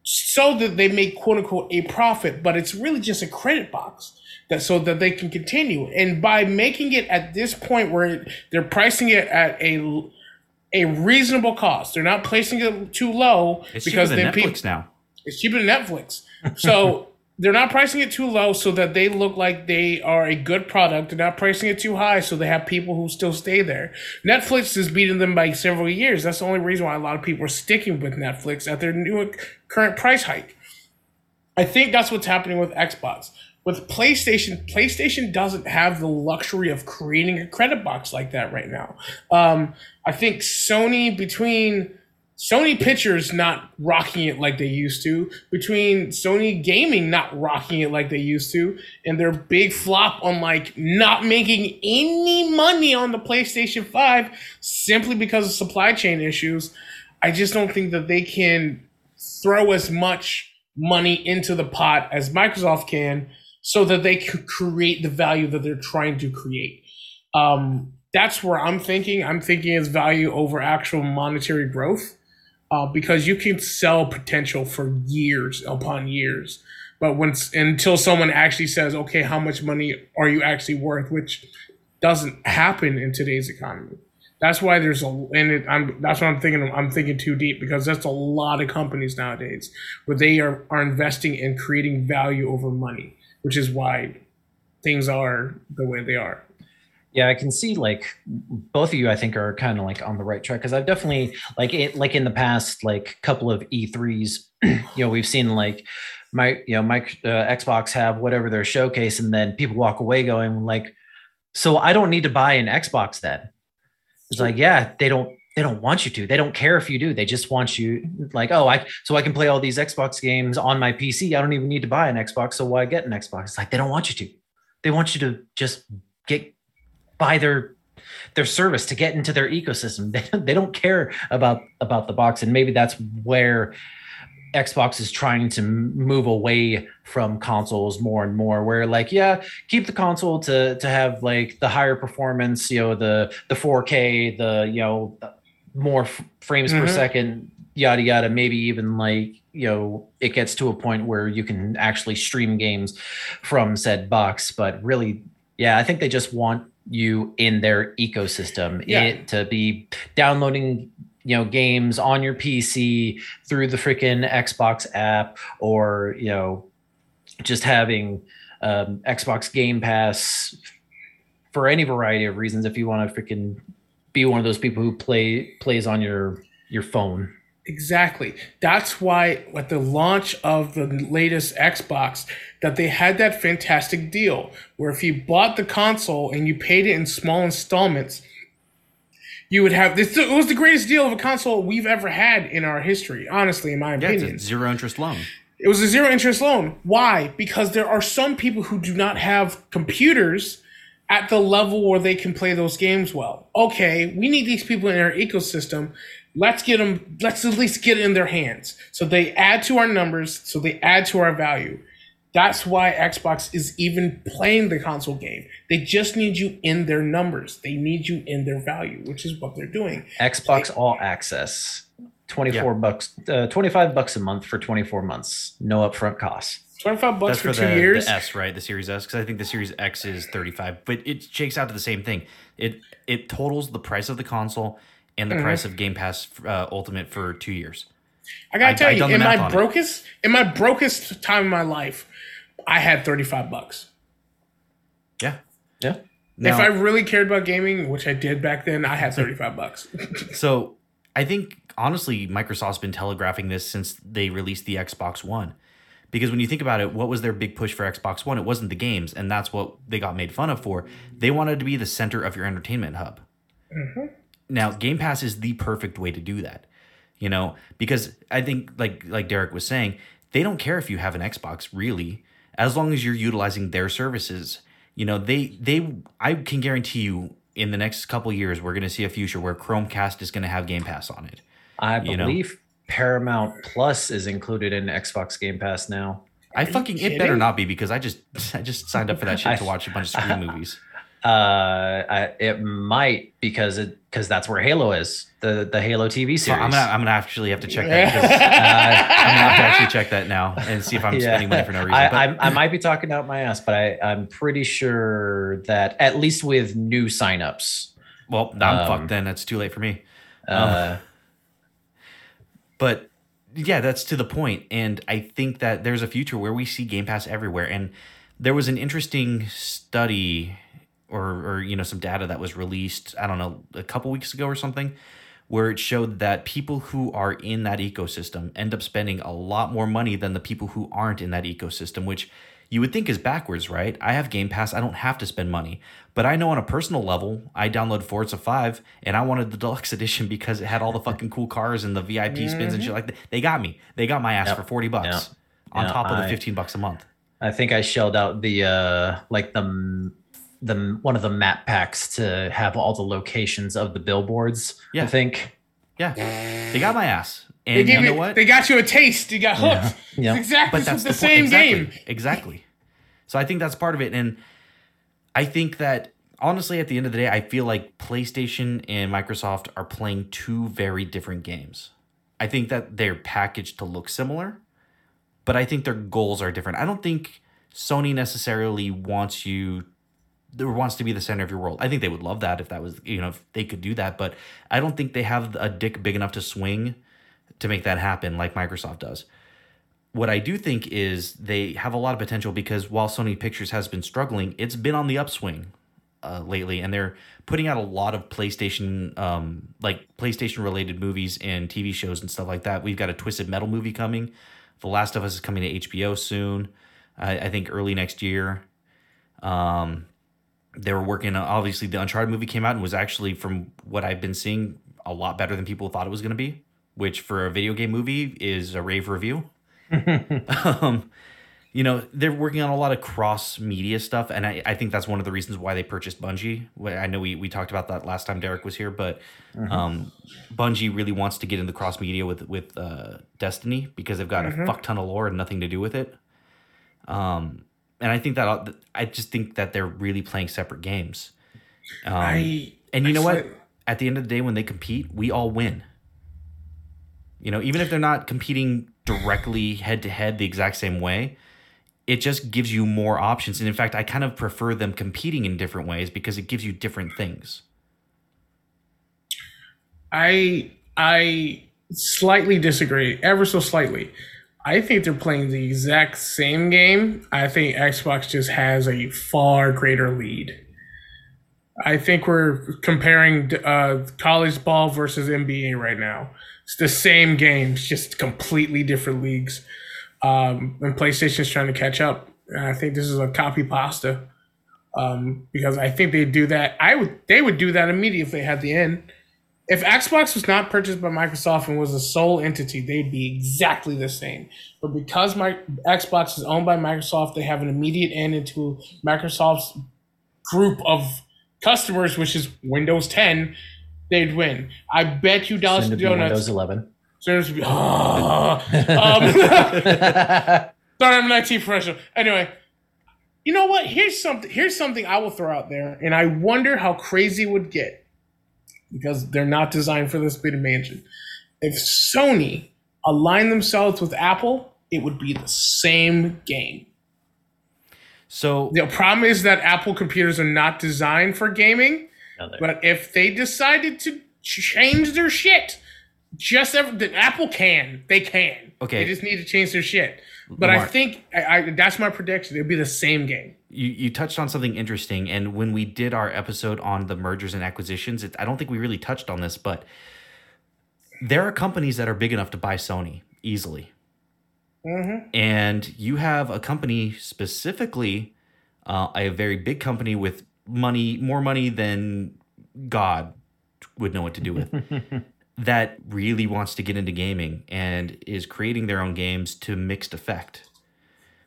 so that they make quote unquote a profit, but it's really just a credit box that so that they can continue. And by making it at this point where they're pricing it at a a reasonable cost, they're not placing it too low it's because then Netflix people, now. It's cheaper than Netflix. So they're not pricing it too low so that they look like they are a good product. They're not pricing it too high so they have people who still stay there. Netflix is beating them by several years. That's the only reason why a lot of people are sticking with Netflix at their new current price hike. I think that's what's happening with Xbox. With PlayStation, PlayStation doesn't have the luxury of creating a credit box like that right now. Um, I think Sony between Sony Pictures not rocking it like they used to, between Sony Gaming not rocking it like they used to, and their big flop on like not making any money on the PlayStation 5 simply because of supply chain issues, I just don't think that they can throw as much money into the pot as Microsoft can so that they could create the value that they're trying to create. Um, that's where I'm thinking. I'm thinking it's value over actual monetary growth uh, because you can sell potential for years upon years. But once until someone actually says, okay, how much money are you actually worth, which doesn't happen in today's economy. That's why there's a and it, I'm that's what I'm thinking. I'm thinking too deep because that's a lot of companies nowadays where they are are investing in creating value over money, which is why things are the way they are. Yeah, I can see like both of you. I think are kind of like on the right track because I've definitely like it like in the past like couple of E3s. you know, we've seen like my you know my uh, Xbox have whatever their showcase, and then people walk away going like, so I don't need to buy an Xbox then. It's like yeah, they don't they don't want you to. They don't care if you do. They just want you like, oh, I so I can play all these Xbox games on my PC. I don't even need to buy an Xbox, so why get an Xbox? It's like they don't want you to. They want you to just get buy their their service to get into their ecosystem. They, they don't care about about the box, and maybe that's where Xbox is trying to move away from consoles more and more. Where like, yeah, keep the console to to have like the higher performance, you know, the the 4K, the you know more f- frames mm-hmm. per second, yada yada. Maybe even like you know it gets to a point where you can actually stream games from said box. But really, yeah, I think they just want you in their ecosystem yeah. it, to be downloading you know games on your pc through the freaking xbox app or you know just having um, xbox game pass for any variety of reasons if you want to freaking be one of those people who play plays on your your phone Exactly. That's why at the launch of the latest Xbox that they had that fantastic deal where if you bought the console and you paid it in small installments, you would have this it was the greatest deal of a console we've ever had in our history, honestly, in my yeah, opinion. zero interest loan. It was a zero interest loan. Why? Because there are some people who do not have computers at the level where they can play those games well. Okay, we need these people in our ecosystem. Let's get them let's at least get it in their hands. So they add to our numbers so they add to our value. That's why xbox is even playing the console game. They just need you in their numbers. They need you in their value which is what they're doing. Xbox they, all access 24 yeah. bucks uh, 25 bucks a month for 24 months. No upfront costs 25 bucks for, for, two the, years the s right the series s because i think the series x is 35 but it shakes out to the same thing it it totals the price of the console and the mm-hmm. price of Game Pass uh, Ultimate for two years. I gotta I, tell I you, in my brokest, it. in my brokest time in my life, I had thirty five bucks. Yeah, yeah. Now, if I really cared about gaming, which I did back then, I had thirty five bucks. so I think honestly, Microsoft's been telegraphing this since they released the Xbox One. Because when you think about it, what was their big push for Xbox One? It wasn't the games, and that's what they got made fun of for. They wanted to be the center of your entertainment hub. Mm-hmm. Now, Game Pass is the perfect way to do that. You know, because I think like like Derek was saying, they don't care if you have an Xbox really, as long as you're utilizing their services. You know, they they I can guarantee you in the next couple years we're going to see a future where Chromecast is going to have Game Pass on it. I believe know? Paramount Plus is included in Xbox Game Pass now. I fucking it better not be because I just I just signed up for that shit I, to watch a bunch of Scream movies. Uh, I, it might because it because that's where Halo is the the Halo TV series. So I'm gonna I'm gonna actually have to check that. Because, uh, I'm gonna have to actually check that now and see if I'm yeah. spending money for no reason. I, I, I might be talking out my ass, but I I'm pretty sure that at least with new signups. Well, I'm um, fucked. Then it's too late for me. Uh, um, but yeah, that's to the point, and I think that there's a future where we see Game Pass everywhere. And there was an interesting study, or or you know some data that was released. I don't know a couple weeks ago or something, where it showed that people who are in that ecosystem end up spending a lot more money than the people who aren't in that ecosystem, which you would think is backwards, right? I have Game Pass, I don't have to spend money. But I know on a personal level, I download Forza 5 and I wanted the deluxe edition because it had all the fucking cool cars and the VIP spins and shit like that. They got me. They got my ass Yep. for 40 bucks Yep. on Yep, top of the 15 bucks a month. I think I shelled out the uh like the the one of the map packs to have all the locations of the billboards. Yeah. I think. Yeah. They got my ass. They And gave you know you, what? they got you a taste. You got hooked. Yeah. It's exactly but that's the, the, same. Exactly. game. Exactly. So I think that's part of it, and I think that honestly, at the end of the day, I feel like PlayStation and Microsoft are playing two very different games. I think that they're packaged to look similar, but I think their goals are different. I don't think Sony necessarily wants you or wants to be the center of your world. I think they would love that if that was, you know, if they could do that, but I don't think they have a dick big enough to swing to make that happen like Microsoft does what I do think is they have a lot of potential because while Sony Pictures has been struggling, it's been on the upswing uh, lately, and they're putting out a lot of PlayStation, um, like PlayStation related movies and TV shows and stuff like that. We've got a Twisted Metal movie coming. The Last of Us is coming to HBO soon. I, I think early next year. Um, they were working. on- Obviously, the Uncharted movie came out and was actually, from what I've been seeing, a lot better than people thought it was going to be. Which for a video game movie is a rave review um, you know, they're working on a lot of cross media stuff, and I, I think that's one of the reasons why they purchased Bungie. I know we, we talked about that last time Derek was here, but um, Bungie really wants to get into cross media with with uh, Destiny because they've got a fuck ton of lore and nothing to do with it. Um, and I think that I just think that they're really playing separate games. Um, I and you know I what? At the end of the day, when they compete, we all win. You know, even if they're not competing directly head to head the exact same way, it just gives you more options. And in fact, I kind of prefer them competing in different ways because it gives you different things. I I slightly disagree, ever so slightly. I think they're playing the exact same game. I think Xbox just has a far greater lead. I think we're comparing uh, college ball versus NBA right now. It's the same games, just completely different leagues. Um, and PlayStation's trying to catch up. And I think this is a copy pasta um, because I think they'd do that. I would they would do that immediately if they had the end if Xbox was not purchased by Microsoft and was a sole entity, they'd be exactly the same. But because my Xbox is owned by Microsoft, they have an immediate end into Microsoft's group of customers, which is Windows 10. They'd win. I bet you dollars Soon to to be Windows 11. Soon to be. um, Sorry, I'm an IT professional. Anyway, you know what? Here's something. Here's something I will throw out there, and I wonder how crazy it would get because they're not designed for this big mansion. If Sony aligned themselves with Apple, it would be the same game. So The problem is that Apple computers are not designed for gaming. No, they're- But if they decided to change their shit, just ever, the Apple can, they can. Okay. they just need to change their shit. But I think I, I, that's my prediction. It'll be the same game. you, you touched on something interesting, and when we did our episode on the mergers and acquisitions, it, I don't think we really touched on this, but there are companies that are big enough to buy Sony easily. And you have a company specifically, uh, a very big company with money, more money than God would know what to do with, that really wants to get into gaming and is creating their own games to mixed effect.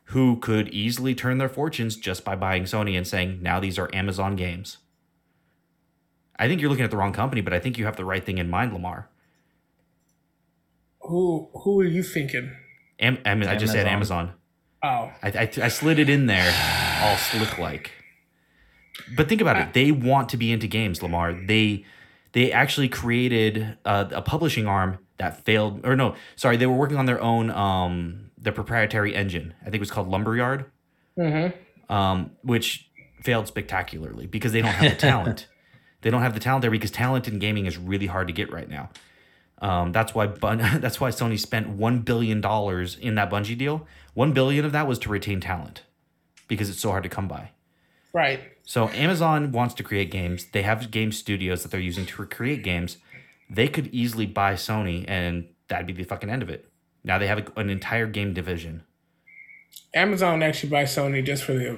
Who could easily turn their fortunes just by buying Sony and saying, now these are Amazon games. I think you're looking at the wrong company, but I think you have the right thing in mind, Lamar. Who who are you thinking? Am- I mean, I just said Amazon. Amazon. Oh, I, I, I slid it in there all slick like. But think about it. They want to be into games, Lamar. They they actually created a, a publishing arm that failed. Or no, sorry, they were working on their own um their proprietary engine. I think it was called Lumberyard. Um, which failed spectacularly because they don't have the talent. they don't have the talent there because talent in gaming is really hard to get right now. Um, that's why Bun- that's why Sony spent one billion dollars in that Bungie deal. One billion of that was to retain talent because it's so hard to come by. Right. So Amazon wants to create games. They have game studios that they're using to create games. They could easily buy Sony, and that'd be the fucking end of it. Now they have a, an entire game division. Amazon actually buys Sony just for the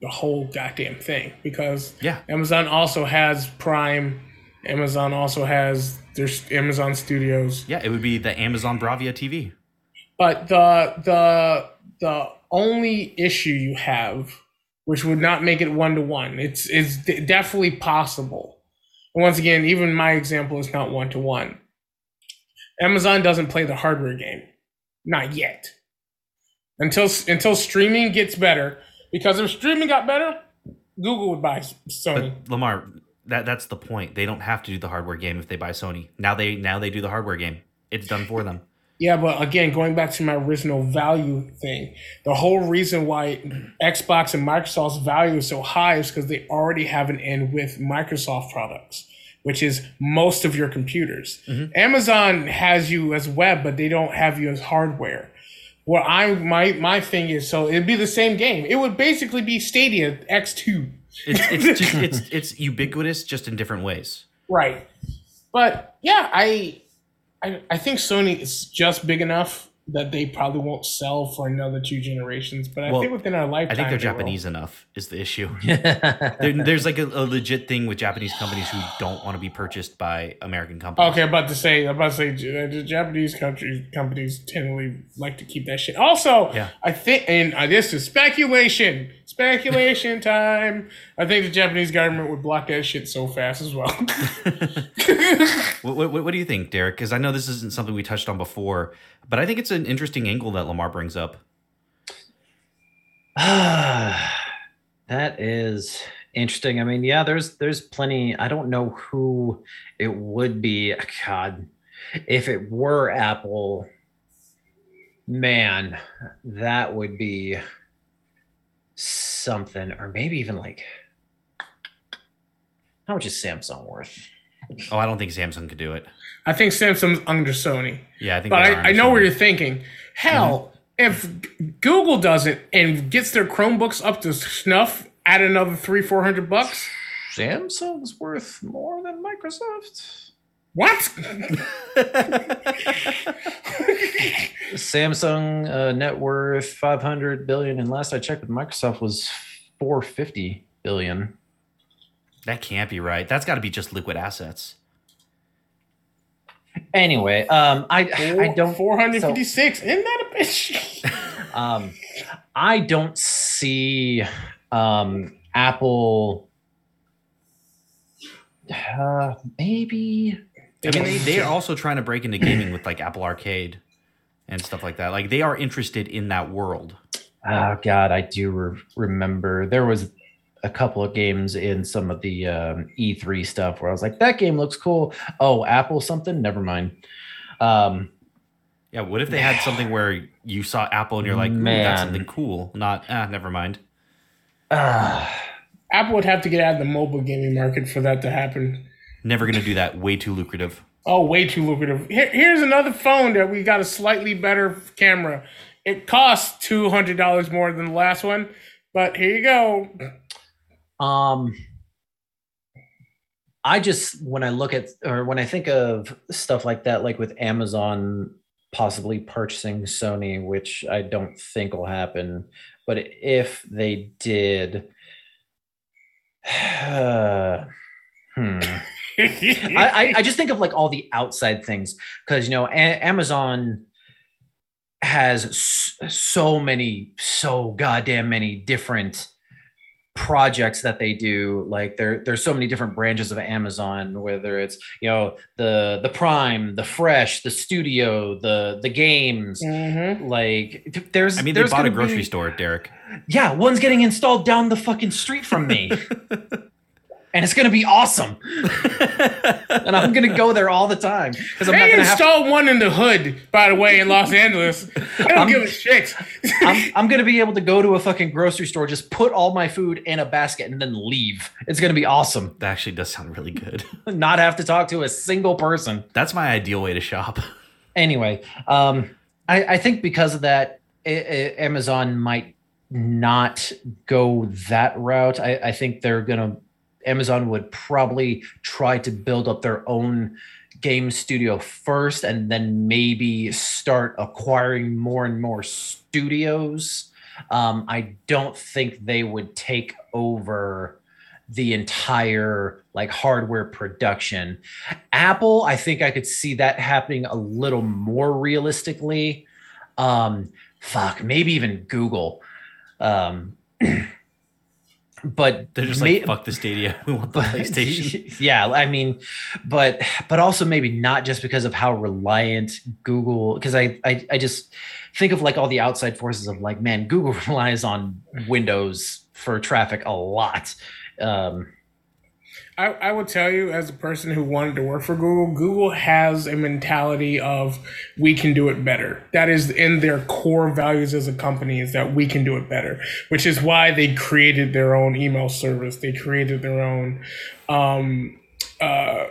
the whole goddamn thing because Yeah. Amazon also has Prime. Amazon also has there's Amazon Studios. Yeah, it would be the Amazon Bravia TV. But the the the only issue you have, which would not make it one to one, it's it's d- definitely possible. And once again, even my example is not one to one. Amazon doesn't play the hardware game, not yet. Until until streaming gets better, because if streaming got better, Google would buy Sony. But Lamar, that that's the point. They don't have to do the hardware game if they buy Sony. Now they now they do the hardware game. It's done for them. Yeah, but again, going back to my original value thing, the whole reason why Xbox and Microsoft's value is so high is because they already have an end with Microsoft products, which is most of your computers. Mm-hmm. Amazon has you as web, but they don't have you as hardware. What I my my thing is, so it'd be the same game. It would basically be Stadia X two. It's it's just it's it's ubiquitous, just in different ways. Right. But yeah, I, I I think Sony is just big enough that they probably won't sell for another two generations. But I Well, think within our lifetime, I think they're they will. Japanese enough is the issue. There, there's like a, a legit thing with Japanese companies who don't want to be purchased by American companies. Okay, I'm about to say, I'm about to say, uh, Japanese countries companies generally like to keep that shit. Also, Yeah. I think, and uh, this is speculation, speculation time. I think the Japanese government would block that shit so fast as well. What, what, what do you think, Derek? Because I know this isn't something we touched on before, but I think it's an interesting angle that Lamar brings up. that is interesting. I mean, yeah, there's there's plenty. I don't know who it would be. God, if it were Apple, man, that would be something. Or maybe even like, how much is Samsung worth? Oh, I don't think Samsung could do it. I think Samsung's under Sony. Yeah, I think. But I, I know where you're thinking. Hell, mm-hmm. if Google does it and gets their Chromebooks up to snuff, add another three, four hundred bucks. Samsung's worth more than Microsoft. What? Samsung uh, net worth 500 billion, and last I checked with Microsoft was 450 billion. That can't be right. That's got to be just liquid assets. Anyway, um, I I don't Four hundred fifty-six. Isn't that a bitch? um, I don't see um, Apple. Uh, maybe I mean, they, they are also trying to break into gaming with like Apple Arcade and stuff like that. Like they are interested in that world. Oh God, I do re- remember there was a couple of games in some of the um, E3 stuff where I was like, "That game looks cool." Oh, Apple something? Never mind. Um, Yeah, what if they had something where you saw Apple and you're like, Ooh, that's Man. something cool? Not, ah, never mind. ah, Apple would have to get out of the mobile gaming market for that to happen. Never gonna do that. Way too lucrative. Oh, way too lucrative. Here, here's another phone that we got a slightly better camera. It costs two hundred dollars more than the last one, but here you go. um, I just when I look at or when I think of stuff like that, like with Amazon possibly purchasing Sony, which I don't think will happen, but if they did, hmm. I, I, I just think of like all the outside things because you know a- Amazon has so many so goddamn many different projects that they do like there there's so many different branches of Amazon whether it's you know the the prime the fresh the studio the the games Mhm. like there's I mean, they there's bought a grocery be- store, Derek. yeah one's getting installed down the fucking street from me and it's going to be awesome. and I'm going to go there all the time because I'm not They going to have. installed one in the hood, by the way, in Los Angeles. I don't I'm- give a shit. I'm, I'm going to be able to go to a fucking grocery store, just put all my food in a basket, and then leave. It's going to be awesome. that actually does sound really good. Not have to talk to a single person. That's my ideal way to shop. anyway, um, I, I think because of that, i i Amazon might not go that route. I, I think they're gonna. Amazon would probably try to build up their own game studio first, and then maybe start acquiring more and more studios. Um, I don't think they would take over the entire like hardware production. Apple, I think I could see that happening a little more realistically. Um, fuck, maybe even Google. Um, but They're just may- like, fuck the Stadia. We want the PlayStation. yeah, I mean, but but also maybe not just because of how reliant Google. Because I, I I just think of like all the outside forces of like, man, Google relies on Windows for traffic a lot. Um, I, I would tell you, as a person who wanted to work for Google, Google has a mentality of we can do it better. That is in their core values as a company is that we can do it better, which is why they created their own email service. They created their own um, uh,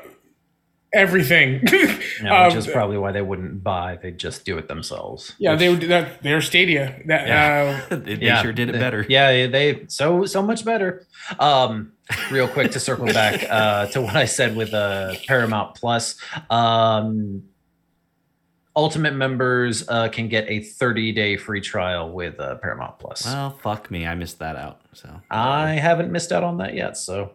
everything. you know, which Um, is probably why they wouldn't buy; they'd just do it themselves. yeah, they would. That their Stadia. That Yeah. uh, they, they sure did it they- better. Yeah, they so so much better. Um, real quick to circle back uh, to what I said with uh, Paramount Plus. Um, Ultimate members uh, can get a 30 day free trial with uh, Paramount Plus. Well, fuck me. I missed that out. So I haven't missed out on that yet. So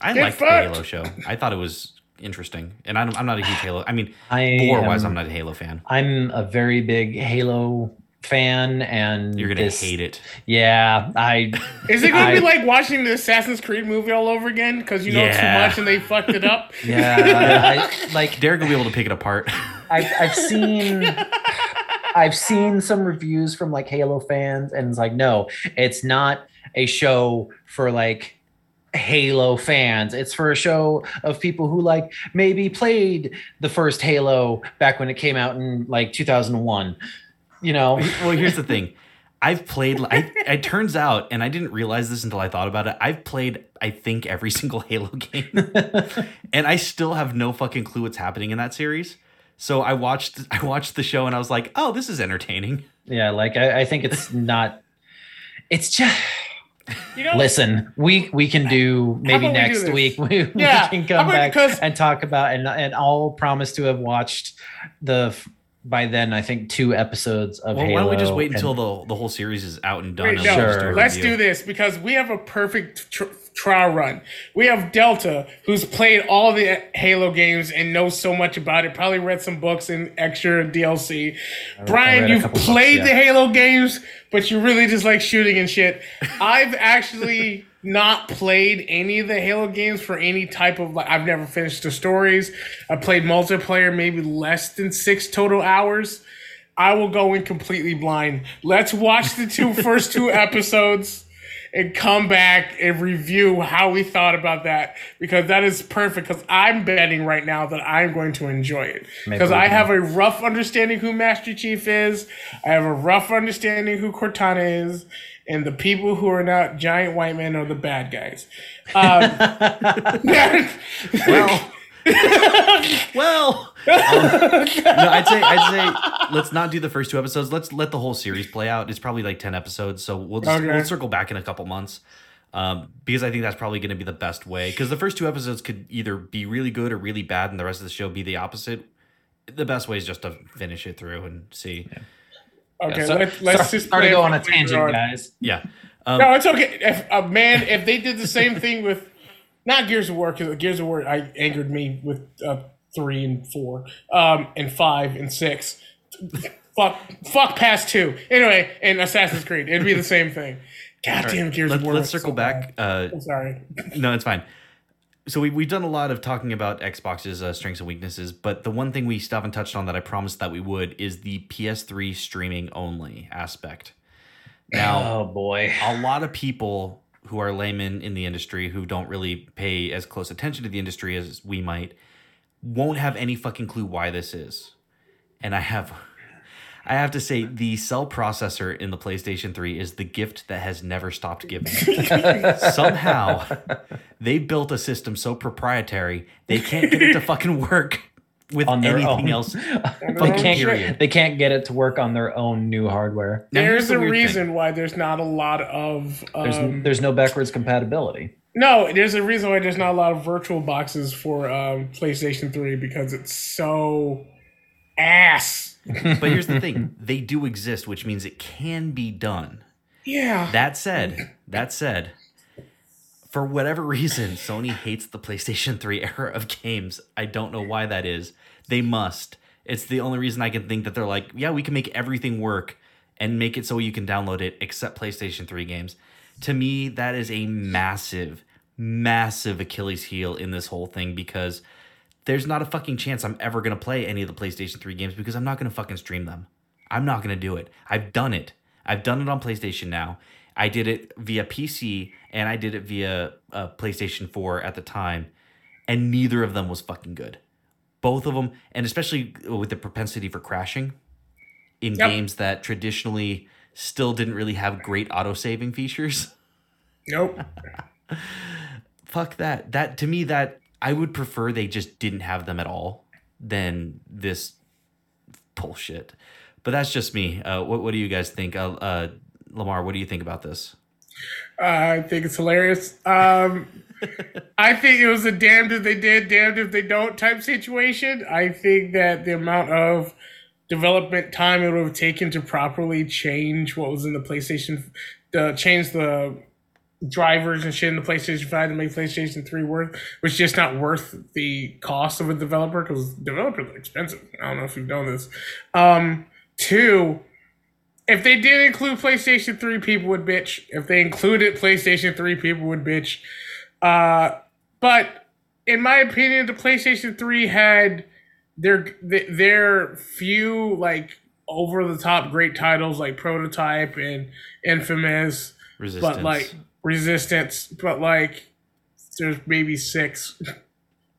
I Get liked the. Halo show. I thought it was interesting, and I don't, I'm not a huge Halo. I mean, I lore wise, I'm not a Halo fan. I'm a very big Halo fan, and You're gonna this- hate it. Yeah, I is it going to I- be like watching the Assassin's Creed movie all over again because you know Yeah. too much and they fucked it up? yeah I, I, like Derek will be able to pick it apart. I've, I've seen I've seen some reviews from like Halo fans, and it's like, no, it's not a show for like Halo fans. It's for a show of people who like maybe played the first Halo back when it came out in like 2001. You know, well, here's the thing. I've played. I, it turns out, and I didn't realize this until I thought about it. I've played, I think, every single Halo game, and I still have no fucking clue what's happening in that series. So I watched, I watched the show, and I was like, "Oh, this is entertaining." yeah, like I, I think it's not. It's just You know, listen. We we can do maybe about we do next week. We, we can come about- back 'cause- and talk about and and I'll promise to have watched the by then I think two episodes of Well, Halo. why don't we just wait and- until the the whole series is out and done? Wait, and no, Sure. let's review? do this because we have a perfect tr- trial run. We have Delta, who's played all the Halo games and knows so much about it. Probably read some books and extra DLC. Brian, read you've couple books, played yeah. the Halo games, but you really just like shooting and shit. I've actually not played any of the Halo games for any type of like. I've never finished the stories. I played multiplayer, maybe less than six total hours. I will go in completely blind. Let's watch the two first two episodes and come back and review how we thought about that because that is perfect because I'm betting right now that I'm going to enjoy it because I have a rough understanding who Master Chief is. I have a rough understanding who Cortana is. And the people who are not giant white men are the bad guys. Um, Well, well, um, no, I'd say I'd say let's not do the first two episodes. Let's let the whole series play out. It's probably like ten episodes, so we'll just, Okay. we'll circle back in a couple months. Um, because I think that's probably going to be the best way. Because the first two episodes could either be really good or really bad, and the rest of the show be the opposite. The best way is just to finish it through and see. okay, so, let, let's start, just start to go it on a tangent, guys. Yeah. Um, No, it's okay. If uh, man, if they did the same thing with not Gears of War, because Gears of War I angered me with uh, three and four, um, and five and six. fuck, fuck past two. Anyway, and Assassin's Creed, it'd be the same thing. Goddamn Gears Let, of War. let's circle so back. Uh. I'm sorry. no, it's fine. So we, we've done a lot of talking about Xbox's uh, strengths and weaknesses, but the one thing we still haven't touched on that I promised that we would is the PS3 streaming only aspect. Now, Oh boy. a lot of people who are laymen in the industry who don't really pay as close attention to the industry as we might won't have any fucking clue why this is. And I have I have to say the cell processor in the PlayStation 3 is the gift that has never stopped giving. Somehow they built a system so proprietary they can't get it to fucking work with On their anything own. else. they can't period. they can't get it to work on their own new hardware. Now, There's the a weird thing. reason why there's not a lot of There's um, there's no backwards compatibility. no. There's a reason why there's not a lot of virtual boxes for um, PlayStation 3 because it's so ass. But here's the thing they do exist, which means it can be done. Yeah. That said, that said, for whatever reason, Sony hates the PlayStation 3 era of games. I don't know why that is. They must. It's the only reason I can think that they're like, yeah, we can make everything work and make it so you can download it except PlayStation 3 games. To me, that is a massive, massive Achilles heel in this whole thing because there's not a fucking chance I'm ever going to play any of the PlayStation 3 games because I'm not going to fucking stream them. I'm not going to do it. I've done it. I've done it on PlayStation now. I did it via PC and I did it via uh, PlayStation 4 at the time, and neither of them was fucking good. Both of them, and especially with the propensity for crashing in Yep. games that traditionally still didn't really have great auto saving features. Nope. Fuck that. That to me, that I would prefer they just didn't have them at all than this bullshit. But that's just me. Uh, what What do you guys think? Uh, uh, Lamar, what do you think about this? I think it's hilarious. Um, I think it was a damned if they did, damned if they don't type situation. I think that the amount of development time it would have taken to properly change what was in the PlayStation, the change the drivers and shit in the PlayStation 5 to make PlayStation 3 worth was just not worth the cost of a developer because developers are expensive. I don't know if you've known this. Um, two, if they did include PlayStation 3, people would bitch. If they included PlayStation 3, people would bitch. Uh, but in my opinion, the PlayStation 3 had their their few like over the top great titles like Prototype and Infamous, Resistance. but like Resistance, but like there's maybe six.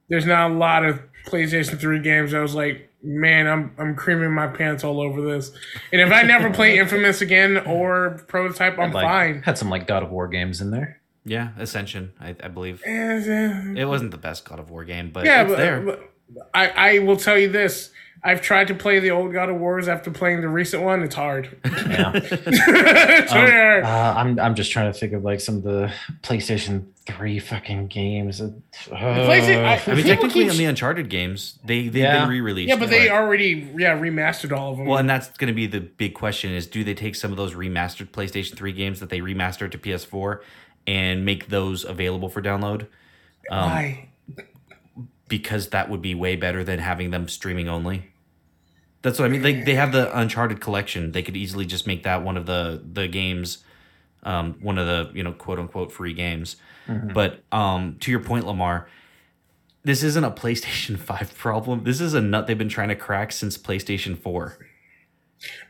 There's not a lot of PlayStation 3 games. I was like, man, I'm I'm creaming my pants all over this. And if I never play Infamous again or Prototype, I'm like, fine. Had some like God of War games in there. yeah, Ascension, I, I believe. Eh, It wasn't the best God of War game, but yeah, it's but, there. but I I will tell you this. I've tried to play the old God of Wars after playing the recent one. It's hard. Yeah. it's Um, hard. Uh, I'm I'm just trying to think of like some of the PlayStation Three fucking games. Uh, I- I mean, technically, keep- on the Uncharted games, they they've Yeah. been re-released. yeah, but they Right. already yeah remastered all of them. Well, and that's going to be the big question: is do they take some of those remastered PlayStation Three games that they remastered to PS4 and make those available for download? Um, Why? because that would be way better than having them streaming only. That's what I mean. They they have the Uncharted collection. They could easily just make that one of the the games, um, one of the you know quote unquote free games. But um, to your point, Lamar, this isn't a PlayStation Five problem. This is a nut they've been trying to crack since PlayStation Four.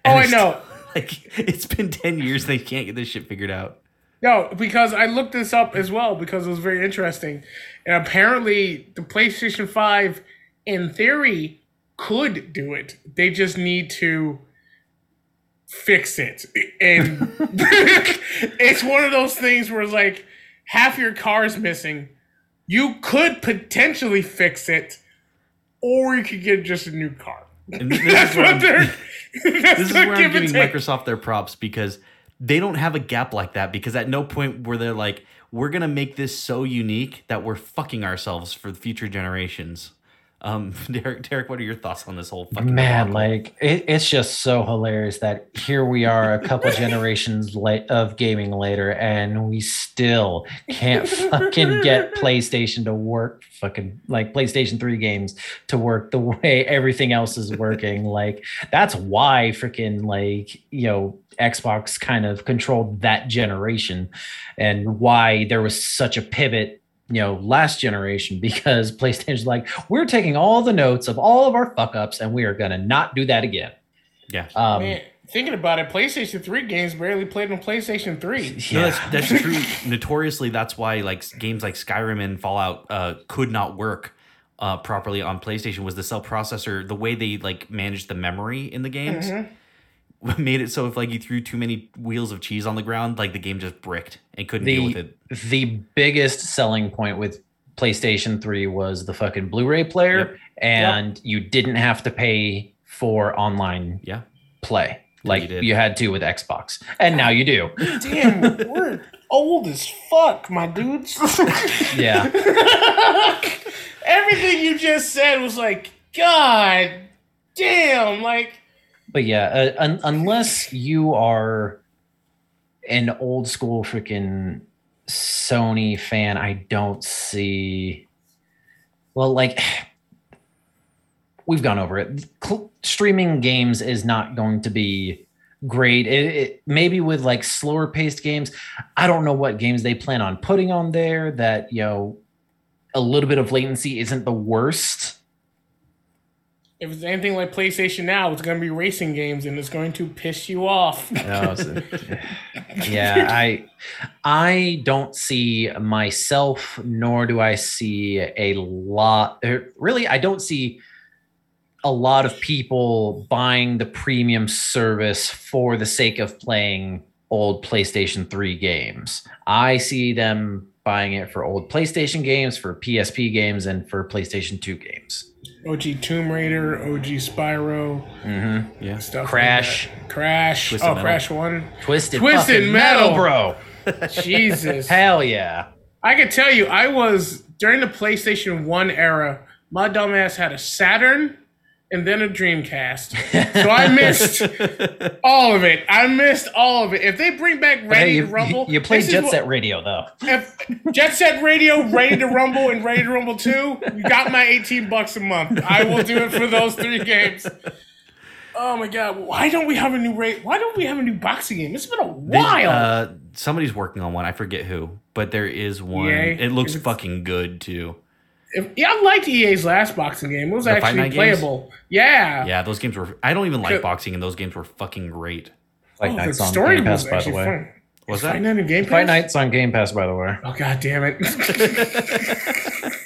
Oh, I know. Like it's been ten years. They can't get this shit figured out. No, because I looked this up as well because it was very interesting. And apparently, the PlayStation 5, in theory, could do it. They just need to fix it. And it's one of those things where it's like half your car is missing. You could potentially fix it, or you could get just a new car. And this That's is where what I'm- this is where I'm giving. Microsoft their props because they don't have a gap like that because at no point where they're like, we're gonna make this so unique that we're fucking ourselves for future generations. Um, Derek, Derek, what are your thoughts on this whole fucking Man, debacle? like it, it's just so hilarious that here we are a couple generations late of gaming later, and we still can't fucking get PlayStation to work. Fucking like PlayStation Three games to work the way everything else is working. like that's why freaking like you know Xbox kind of controlled that generation, and why there was such a pivot you know last generation because playstation's like we're taking all the notes of all of our fuck ups and we are going to not do that again yeah, um Man, thinking about it, PlayStation 3 games barely played on PlayStation 3. No, that's that's true. Notoriously, that's why like games like Skyrim and Fallout uh, could not work uh, properly on PlayStation. Was the cell processor the way they like managed the memory in the games made it so if like you threw too many wheels of cheese on the ground, like the game just bricked and couldn't deal with it. the biggest selling point with PlayStation 3 was the fucking Blu-ray player Yep. and you didn't have to pay for online Yeah, play like you did. you had to with Xbox. And now you do. Damn, we're old as fuck, my dudes. Yeah. Everything you just said was like, God damn, like But yeah, uh, un- unless you are an old school freaking Sony fan, I don't see. Well, like we've gone over it. Cl- streaming games is not going to be great. It, it, maybe with like slower paced games, I don't know what games they plan on putting on there. That you know, a little bit of latency isn't the worst. If it's anything like PlayStation now, it's gonna be racing games and it's going to piss you off. No, so- yeah, I I don't see myself, nor do I see a lot. er, Really, I don't see a lot of people buying the premium service for the sake of playing old PlayStation 3 games. I see them buying it for old PlayStation games, for PSP games, and for PlayStation 2 games. OG Tomb Raider, OG Spyro, Mm-hmm. yeah. stuff. Crash. that. Crash. Twisted oh, Metal. Crash One. Twisted, Twisted metal, Metal. bro. Jesus. Hell yeah. I can tell you, I was during the PlayStation 1 era, my dumbass had a Saturn and then a Dreamcast. So I missed all of it. I missed all of it. If they bring back But hey, Ready you, to Rumble, you, played Jet what- Set Radio though. If Jet Set Radio, Ready to Rumble, and Ready to Rumble 2, you got my 18 bucks a month. I will do it for those three games. Oh my god, why don't we have a new rate? Why don't we have a new boxing game? It's been a They- while. uh, somebody's working on one. I forget who, but there is one. EA? It looks fucking good too. If- yeah, I liked EA's last boxing game. It was The actually Night games? playable. Yeah. Yeah, those games were. I don't even like boxing, and those games were fucking great. Fight Oh, the Nights on story Game Pass, by the way. fun. Was that? Fight Night Game Pass? Fight Nights on Game Pass, by the way. Oh god damn it!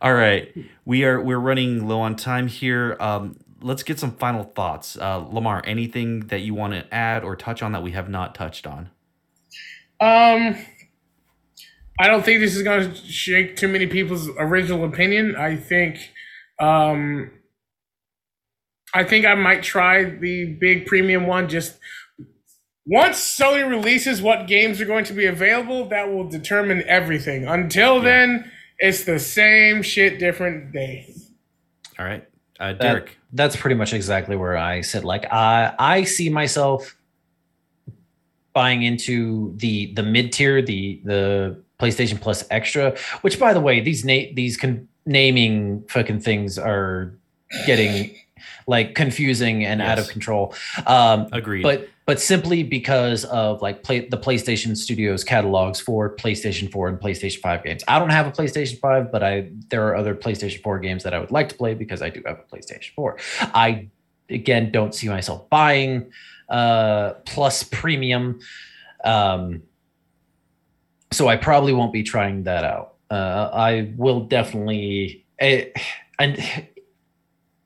All right, we are we're running low on time here. Um, let's get some final thoughts. Uh, Lemar, anything that you want to add or touch on that we have not touched on? um, I don't think this is going to shake too many people's original opinion. I think, um, I think I might try the big premium one. Just once Sony releases what games are going to be available, that will determine everything. Until then, it's the same shit, different day. All right, uh, That- Derek. that's pretty much exactly where I sit. Like I I see myself buying into the the mid tier, the the PlayStation Plus Extra. Which, by the way, these na- these con- naming fucking things are getting like confusing and out of control. Um, Agreed. but but simply because of like play the PlayStation Studios catalogs for PlayStation 4 and PlayStation 5 games. I don't have a PlayStation 5, but I there are other PlayStation 4 games that I would like to play because I do have a PlayStation 4. I again don't see myself buying uh plus premium um so I probably won't be trying that out. Uh I will definitely eh, and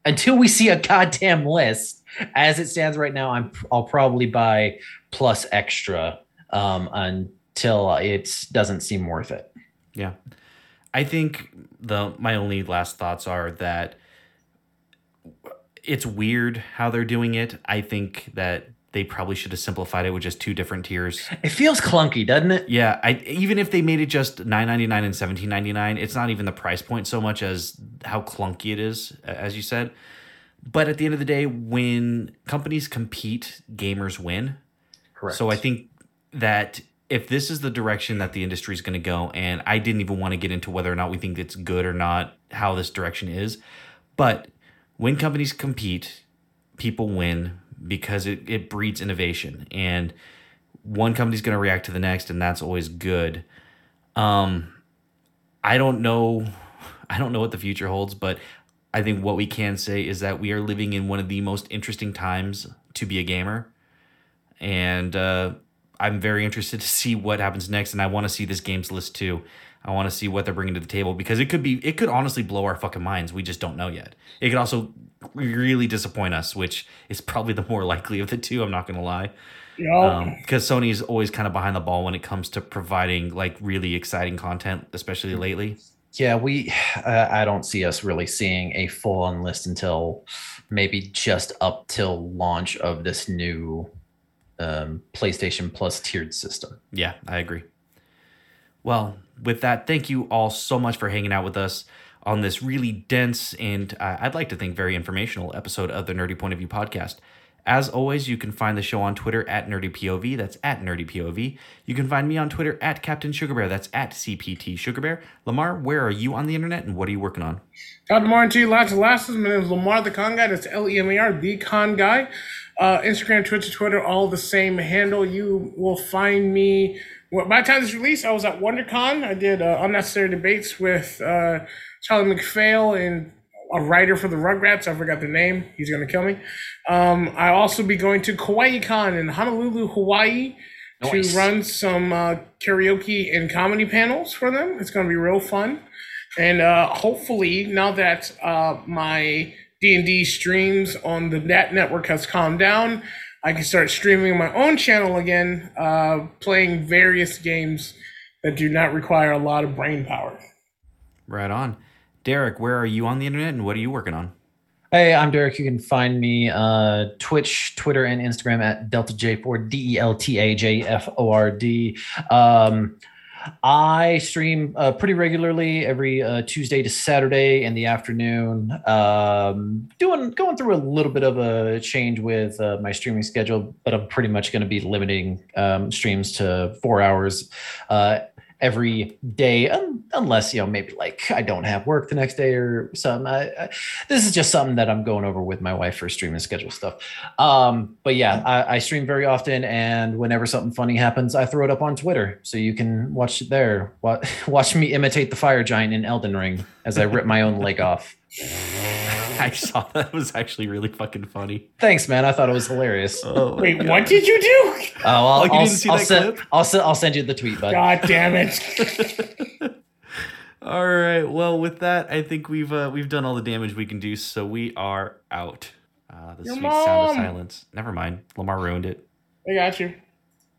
until we see a goddamn list as it stands right now i'm i'll probably buy plus extra um until it doesn't seem worth it Yeah. I think the my only last thoughts are that it's weird how they're doing it. I think that they probably should have simplified it with just two different tiers. it feels clunky doesn't it Yeah, I even if they made it just nine ninety nine and seventeen ninety nine, it's not even the price point so much as how clunky it is, as you said. But at the end of the day, when companies compete, gamers win. correct So I think that if this is the direction that the industry is going to go, and I didn't even want to get into whether or not we think it's good or not, how this direction is, but when companies compete, people win because it, it breeds innovation, and one company's going to react to the next, and that's always good. Um, I don't know, I don't know what the future holds, but I think what we can say is that we are living in one of the most interesting times to be a gamer and uh, I'm very interested to see what happens next. And I want to see this games list too. I want to see what they're bringing to the table because it could be it could honestly blow our fucking minds. We just don't know yet. It could also really disappoint us, which is probably the more likely of the two. I'm not gonna lie. Yeah. because um, Sony's always kind of behind the ball when it comes to providing like really exciting content, especially lately. Yeah, we. Uh, I don't see us really seeing a full on list until maybe just up till launch of this new um, PlayStation Plus tiered system. Yeah, I agree. Well, with that, thank you all so much for hanging out with us on this really dense and uh, I'd like to think very informational episode of the Nerdy Point of View podcast. As always, you can find the show on Twitter at NerdyPOV. That's at NerdyPOV. You can find me on Twitter at Captain Sugarbear. That's at CPT Sugarbear. Lemar, where are you on the internet and what are you working on? God morning to you, lots of lasses. My name is Lemar the Con Guy. That's L E M A R, the Con Guy. Uh, Instagram, Twitter, Twitter, all the same handle. You will find me. Well, by the time this release, I was at WonderCon. I did uh, unnecessary debates with uh, Charlie McPhail and a writer for the Rugrats. I forgot the name. He's gonna kill me. Um, I'll also be going to Kawaii Con in Honolulu, Hawaii, Nice. to run some uh, karaoke and comedy panels for them. It's gonna be real fun, and uh, hopefully now that uh, my D and D streams on the Net Network has calmed down, I can start streaming my own channel again, uh, playing various games that do not require a lot of brain power. Right on. Derek, where are you on the internet and what are you working on? Hey, I'm Derek. You can find me uh, Twitch, Twitter, and Instagram at Delta J4 D E L T A J F O R D. Um, I stream uh, pretty regularly every uh, Tuesday to Saturday in the afternoon. Um, doing going through a little bit of a change with uh, my streaming schedule, but I'm pretty much going to be limiting um, streams to four hours uh, every day, un- unless you know maybe like I don't have work the next day or something. I, I, this is just something that I'm going over with my wife for streaming schedule stuff. Um, but yeah, I, I stream very often, and whenever something funny happens, I throw it up on Twitter, so you can watch it there. Watch me imitate the fire giant in Elden Ring as I rip my own leg off. I saw that was actually really fucking funny. Thanks, man. I thought it was hilarious. Oh, Oh, Wait, what did you do? I'll, you I'll, didn't see I'll that send, clip? I'll, send, I'll send you the tweet, bud. God damn it. All right. Well, with that, I think we've uh, we've done all the damage we can do, so we are out. Uh, the Your sweet sound of silence. Never mind. Lemar ruined it. I got you.